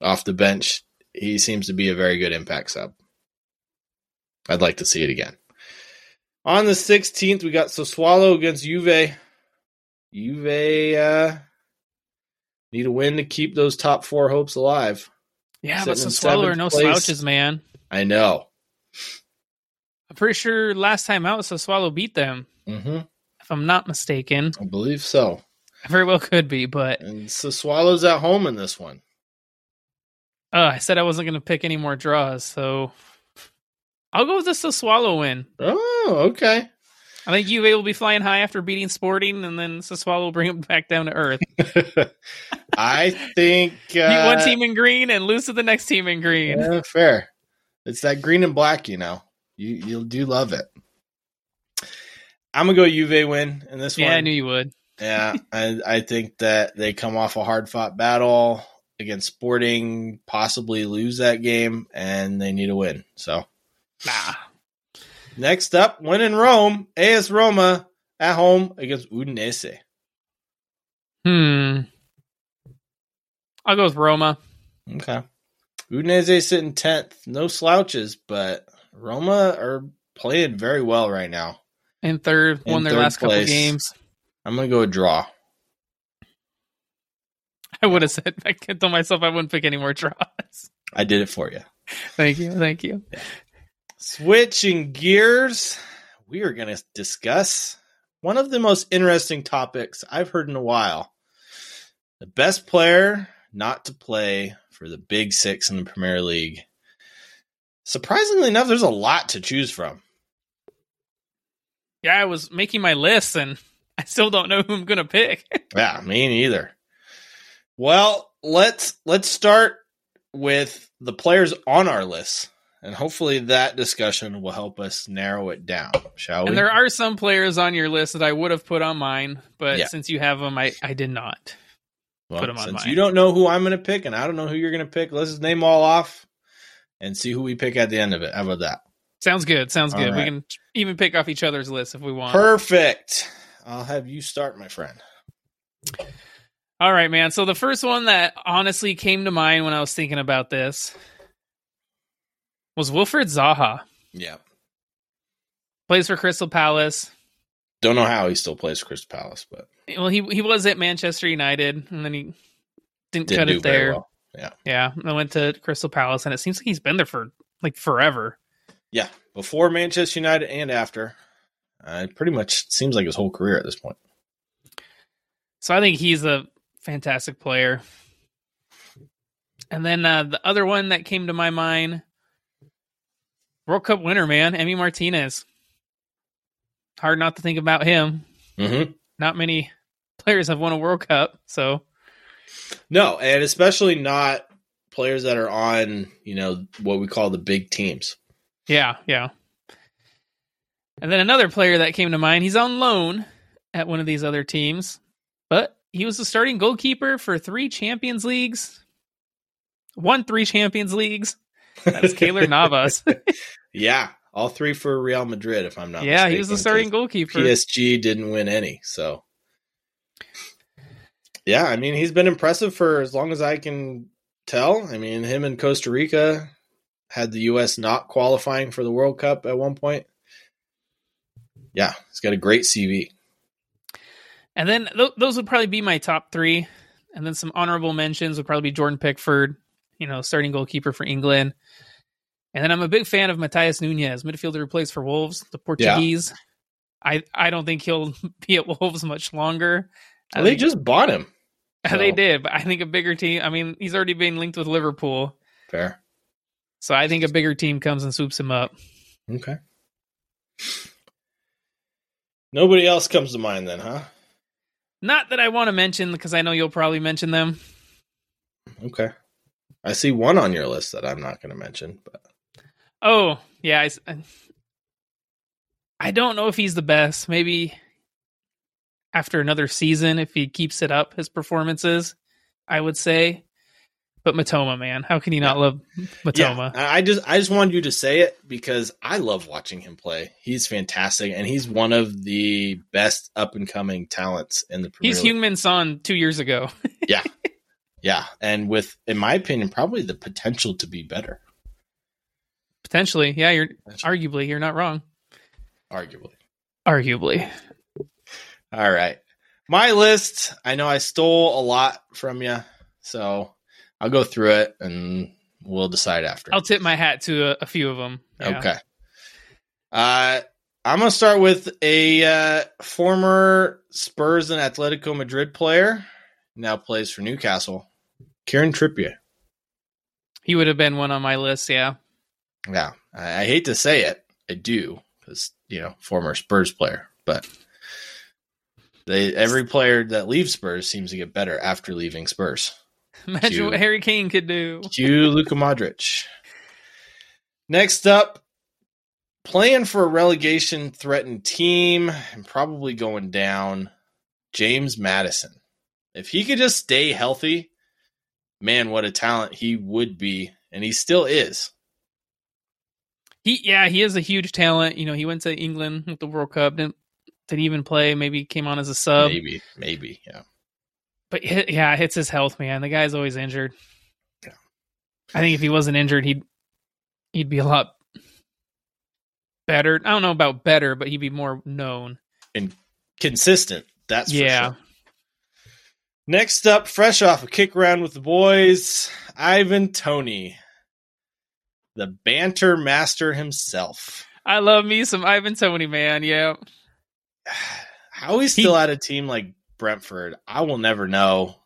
off the bench, he seems to be a very good impact sub. I'd like to see it again. On the 16th, we got Sassuolo against Juve. Juve uh, need a win to keep those top four hopes alive. Yeah, but Sitting in Sassuolo are no place. slouches, man. I know. I'm pretty sure last time out, Sassuolo beat them. hmm If I'm not mistaken, I believe so. I very well could be. But And Sassuolo's at home in this one. uh, I said I wasn't going to pick any more draws, so I'll go with the Sassuolo win. Oh, okay. I think Juve will be flying high after beating Sporting, and then Sassuolo will bring them back down to earth. I think uh, one team in green and lose to the next team in green. yeah, fair. It's that green and black, you know. You you do love it. I'm gonna go Juve win in this Yeah, one. Yeah, I knew you would. yeah, I I think that they come off a hard fought battle against Sporting, possibly lose that game, and they need a win. So Nah. next up, win in Rome, AS Roma at home against Udinese. Hmm. I'll go with Roma. Okay. Udinese sitting tenth, no slouches, but Roma are playing very well right now. In third, In won their third last couple place. games. I'm gonna go a draw. I would have said I told myself I wouldn't pick any more draws. I did it for you. Thank you, thank you. Switching gears, we are going to discuss one of the most interesting topics I've heard in a while. The best player not to play for the Big Six in the Premier League. Surprisingly enough, there's a lot to choose from. Yeah, I was making my list and I still don't know who I'm gonna pick. Yeah, me neither. Well, let's let's start with the players on our list, and hopefully that discussion will help us narrow it down. Shall we? and there are some players on your list that I would have put on mine, but Yeah. since you have them, I, I did not. Well, put 'em on since mine. you don't know who I'm going to pick, and I don't know who you're going to pick, let's just name all off and see who we pick at the end of it. How about that? Sounds good. Sounds All good. We can even pick off each other's list if we want. Perfect. I'll have you start, my friend. All right, man. So the first one that honestly came to mind when I was thinking about this was Wilfred Zaha. Yeah. Plays for Crystal Palace. Don't know how he still plays for Crystal Palace, but Well, he he was at Manchester United, and then he didn't, didn't cut it there. well. Yeah, I went to Crystal Palace, and it seems like he's been there for like forever. Yeah, before Manchester United and after. Uh, it pretty much seems like his whole career at this point. So I think he's a fantastic player. And then uh, the other one that came to my mind, World Cup winner, man, Emi Martinez. Hard not to think about him. Mm-hmm. Not many players have won a World Cup, so No, and especially not players that are on, you know, what we call the big teams. yeah, yeah. And then another player that came to mind, he's on loan at one of these other teams, but he was the starting goalkeeper for three Champions Leagues, won three Champions Leagues. That's Keylor Navas. yeah, all three for Real Madrid, if I'm not yeah, mistaken. he was the starting goalkeeper. PSG didn't win any, so yeah, I mean he's been impressive for as long as I can tell. I mean, him and Costa Rica had the U.S. not qualifying for the World Cup at one point. Yeah, he's got a great CV. And then th- those would probably be my top three. And then some honorable mentions would probably be Jordan Pickford, you know, starting goalkeeper for England. And then I'm a big fan of Matheus Nunez, midfielder who plays for Wolves, the Portuguese. Yeah. I, I don't think he'll be at Wolves much longer. Well, they think, just bought him. So. They did, but I think a bigger team. I mean, he's already been linked with Liverpool. Fair. So I think a bigger team comes and swoops him up. Okay. Nobody else comes to mind then, huh? Not that I want to mention because I know you'll probably mention them. Okay. I see one on your list that I'm not going to mention, but Oh, yeah, I, I don't know if he's the best. Maybe after another season if he keeps it up his performances, I would say. But Mitoma, man, how can you not love Mitoma? Yeah, I just I just wanted you to say it because I love watching him play. He's fantastic, and he's one of the best up and coming talents in the. Premier he's Heung-min Son two years ago. yeah, yeah, and with, in my opinion, probably the potential to be better. Potentially, yeah. You're arguably you're not wrong. Arguably, arguably. All right, my list. I know I stole a lot from you, so I'll go through it and we'll decide after. I'll tip my hat to a, a few of them. Yeah. Okay. Uh, I'm going to start with a uh, former Spurs and Atletico Madrid player, now plays for Newcastle, Kieran Trippier. He would have been one on my list, yeah. Yeah. I, I hate to say it. I do, because, you know, former Spurs player, but they every player that leaves Spurs seems to get better after leaving Spurs. Imagine what Harry Kane could do. Cue Luka Modric. Next up, playing for a relegation threatened team and probably going down, James Maddison. If he could just stay healthy, man, what a talent he would be, and he still is. He yeah, he is a huge talent. You know, he went to England with the World Cup, didn't did he even play? Maybe came on as a sub. Maybe, maybe, yeah. But yeah, it hits his health, man. The guy's always injured. Yeah. I think if he wasn't injured, he'd he'd be a lot better. I don't know about better, but he'd be more known and consistent. That's yeah. Sure. Next up, fresh off a kick around with the boys, Ivan Toney, the banter master himself. I love me some Ivan Toney, man. Yeah. How he's still he, at a team like Brentford, I will never know.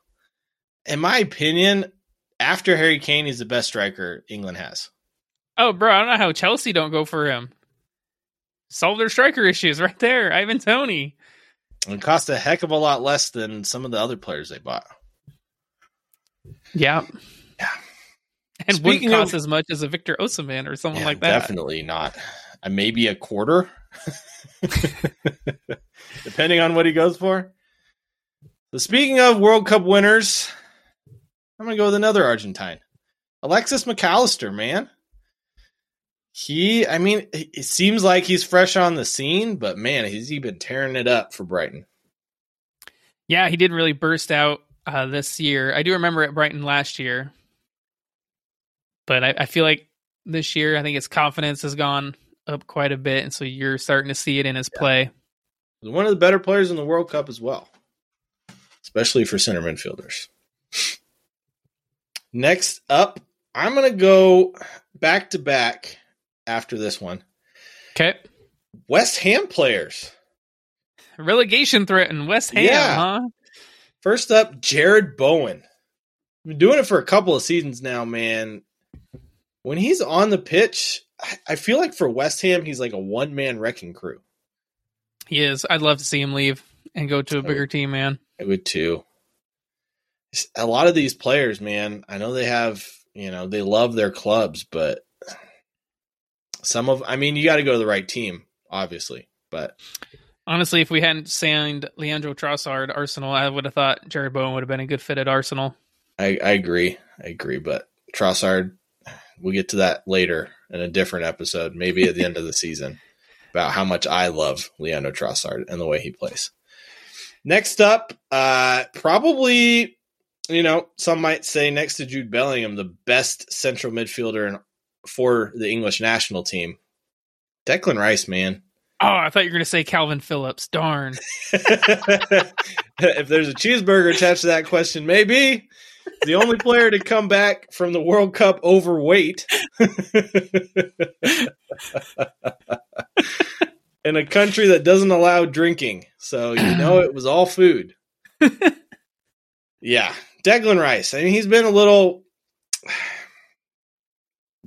In my opinion, after Harry Kane, he's the best striker England has. Oh, bro, I don't know how Chelsea don't go for him. Solve their striker issues right there, Ivan Toney. And cost a heck of a lot less than some of the other players they bought. Yeah. Yeah. And Speaking wouldn't cost of, as much as a Victor Osimhen or someone yeah, like that. Definitely not. Uh, maybe a quarter, depending on what he goes for. So speaking of World Cup winners, I'm gonna go with another Argentine, Alexis Mac Allister. Man, he, I mean, it seems like he's fresh on the scene, but man, has he been tearing it up for Brighton? Yeah, he did really burst out uh, this year. I do remember at Brighton last year, but I, I feel like this year, I think his confidence has gone up quite a bit, and so you're starting to see it in his yeah. play. One of the better players in the World Cup as well especially for center midfielders. Next up, I'm going to go back to back after this one. Okay. West Ham players. Relegation threat in West Ham, yeah. huh? First up, Jarrod Bowen. Been doing it for a couple of seasons now, man. When he's on the pitch, I feel like for West Ham, he's like a one man wrecking crew. He is. I'd love to see him leave and go to a bigger team, man. I would too. A lot of these players, man, I know they have, you know, they love their clubs, but some of, I mean, you got to go to the right team obviously, but Honestly, if we hadn't signed Leandro Trossard, Arsenal, I would have thought Jarrod Bowen would have been a good fit at Arsenal. I, I agree. I agree. But Trossard, we'll get to that later in a different episode, maybe at the end of the season, about how much I love Leandro Trossard and the way he plays. Next up, uh, probably, you know, some might say next to Jude Bellingham, the best central midfielder in, for the English national team. Declan Rice, man. Oh, I thought you were going to say Kalvin Phillips. Darn. if there's a cheeseburger attached to that question, maybe the only player to come back from the World Cup overweight in a country that doesn't allow drinking. So you know it was all food. yeah, Declan Rice. I mean, he's been a little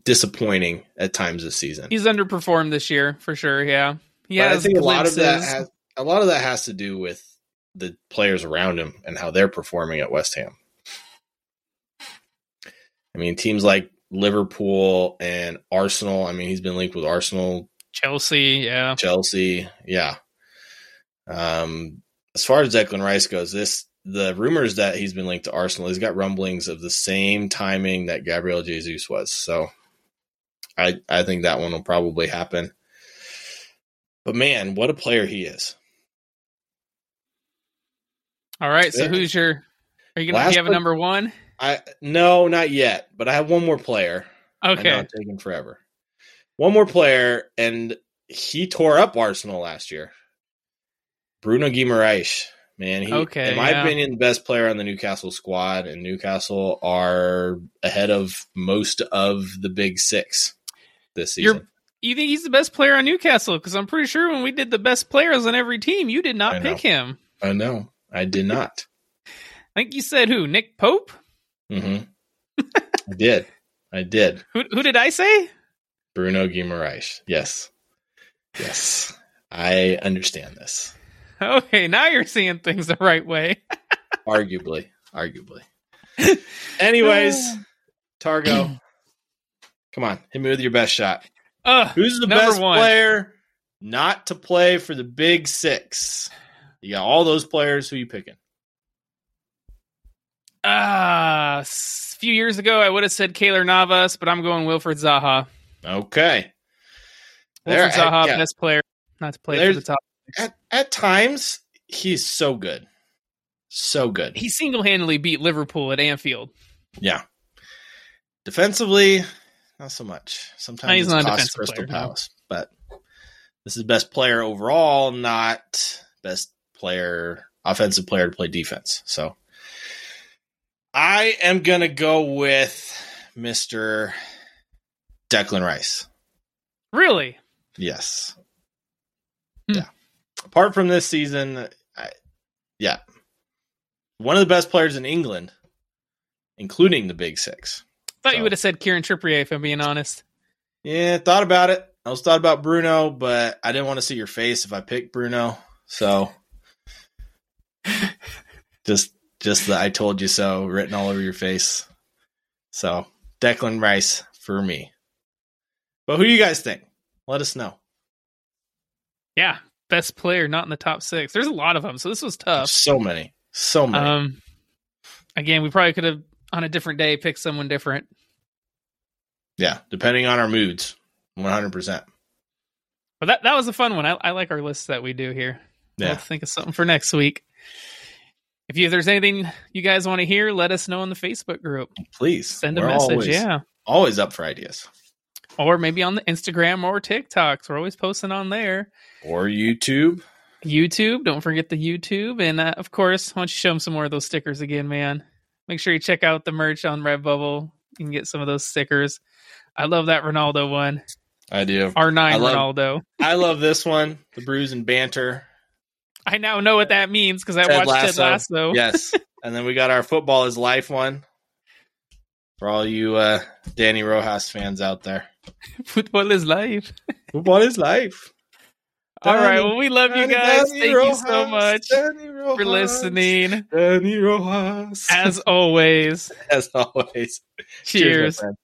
disappointing at times this season. He's underperformed this year for sure. Yeah, But I think a lot of that has a lot of that has to do with the players around him and how they're performing at West Ham. I mean, teams like Liverpool and Arsenal. I mean, he's been linked with Arsenal, Chelsea. Yeah, Chelsea. Yeah. Um, as far as Declan Rice goes, this the rumors that he's been linked to Arsenal. He's got rumblings of the same timing that Gabriel Jesus was. So, I I think that one will probably happen. But man, what a player he is! All right. So Yeah. who's your? Are you gonna Last you have a number one? I no, not yet, but I have one more player. Okay. taking forever. One more player, and he tore up Arsenal last year. Bruno Guimaraes, man. He, Okay, in my yeah. opinion, the best player on the Newcastle squad, and Newcastle are ahead of most of the big six this You're- season. You think he's the best player on Newcastle? Because I'm pretty sure when we did the best players on every team, you did not pick him. I know. I did not. I think you said who? Nick Pope? Hmm I did. I did. Who, who did I say? Bruno Guimaraes. Yes. Yes. I understand this. Okay, now you're seeing things the right way. arguably arguably anyways targo come on hit me with your best shot Ugh, who's the best one. player not to play for the big six you got all those players who you picking Uh, s- a few years ago, I would have said Keylor Navas, but I'm going Wilfried Zaha. okay There- Wilfried Zaha, yeah. best player, not to play for the top. at, at times he's so good so good He single handedly beat Liverpool at Anfield. yeah defensively not so much sometimes he's not a defensive crystal player, no. but this is best player overall not best player offensive player to play defense so i am gonna go with mr declan rice Really? yes Hmm. yeah apart from this season I, yeah one of the best players in england including the big six Thought So- you would have said Kieran Trippier, if I'm being honest. Yeah, thought about it. I was thought about Bruno, but I didn't want to see your face if I picked Bruno. So just just the I told you so written all over your face. So Declan Rice for me. But who do you guys think? Let us know. Yeah, best player, not in the top six. There's a lot of them, so this was tough. So many. So many. Um, again, we probably could have on a different day picked someone different. yeah, depending on our moods. 100%. But that that was a fun one. I, I like our lists that we do here. Yeah. Think of something for next week. If you, if there's anything you guys want to hear, let us know in the Facebook group. Please. Send a We're message, Always, yeah. Always up for ideas. Or maybe on the Instagram or TikToks. We're always posting on there. Or YouTube. YouTube, don't forget the YouTube, and uh, of course, why don't you show them some more of those stickers again, man? Make sure you check out the merch on Redbubble. You can get some of those stickers. I love that Ronaldo one, I do. R9 I love- Ronaldo. I love this one. The Brews and Banter. I now know what that means because I Ted watched Ted Lasso. Lasso. yes. And then we got our football is life one for all you uh, Danny Rojas fans out there. Football is life. Football is life. All right. Well, we love you guys. Danny Thank you so much Danny for Rojas, listening. Danny Rojas. As always, As always. cheers. friend.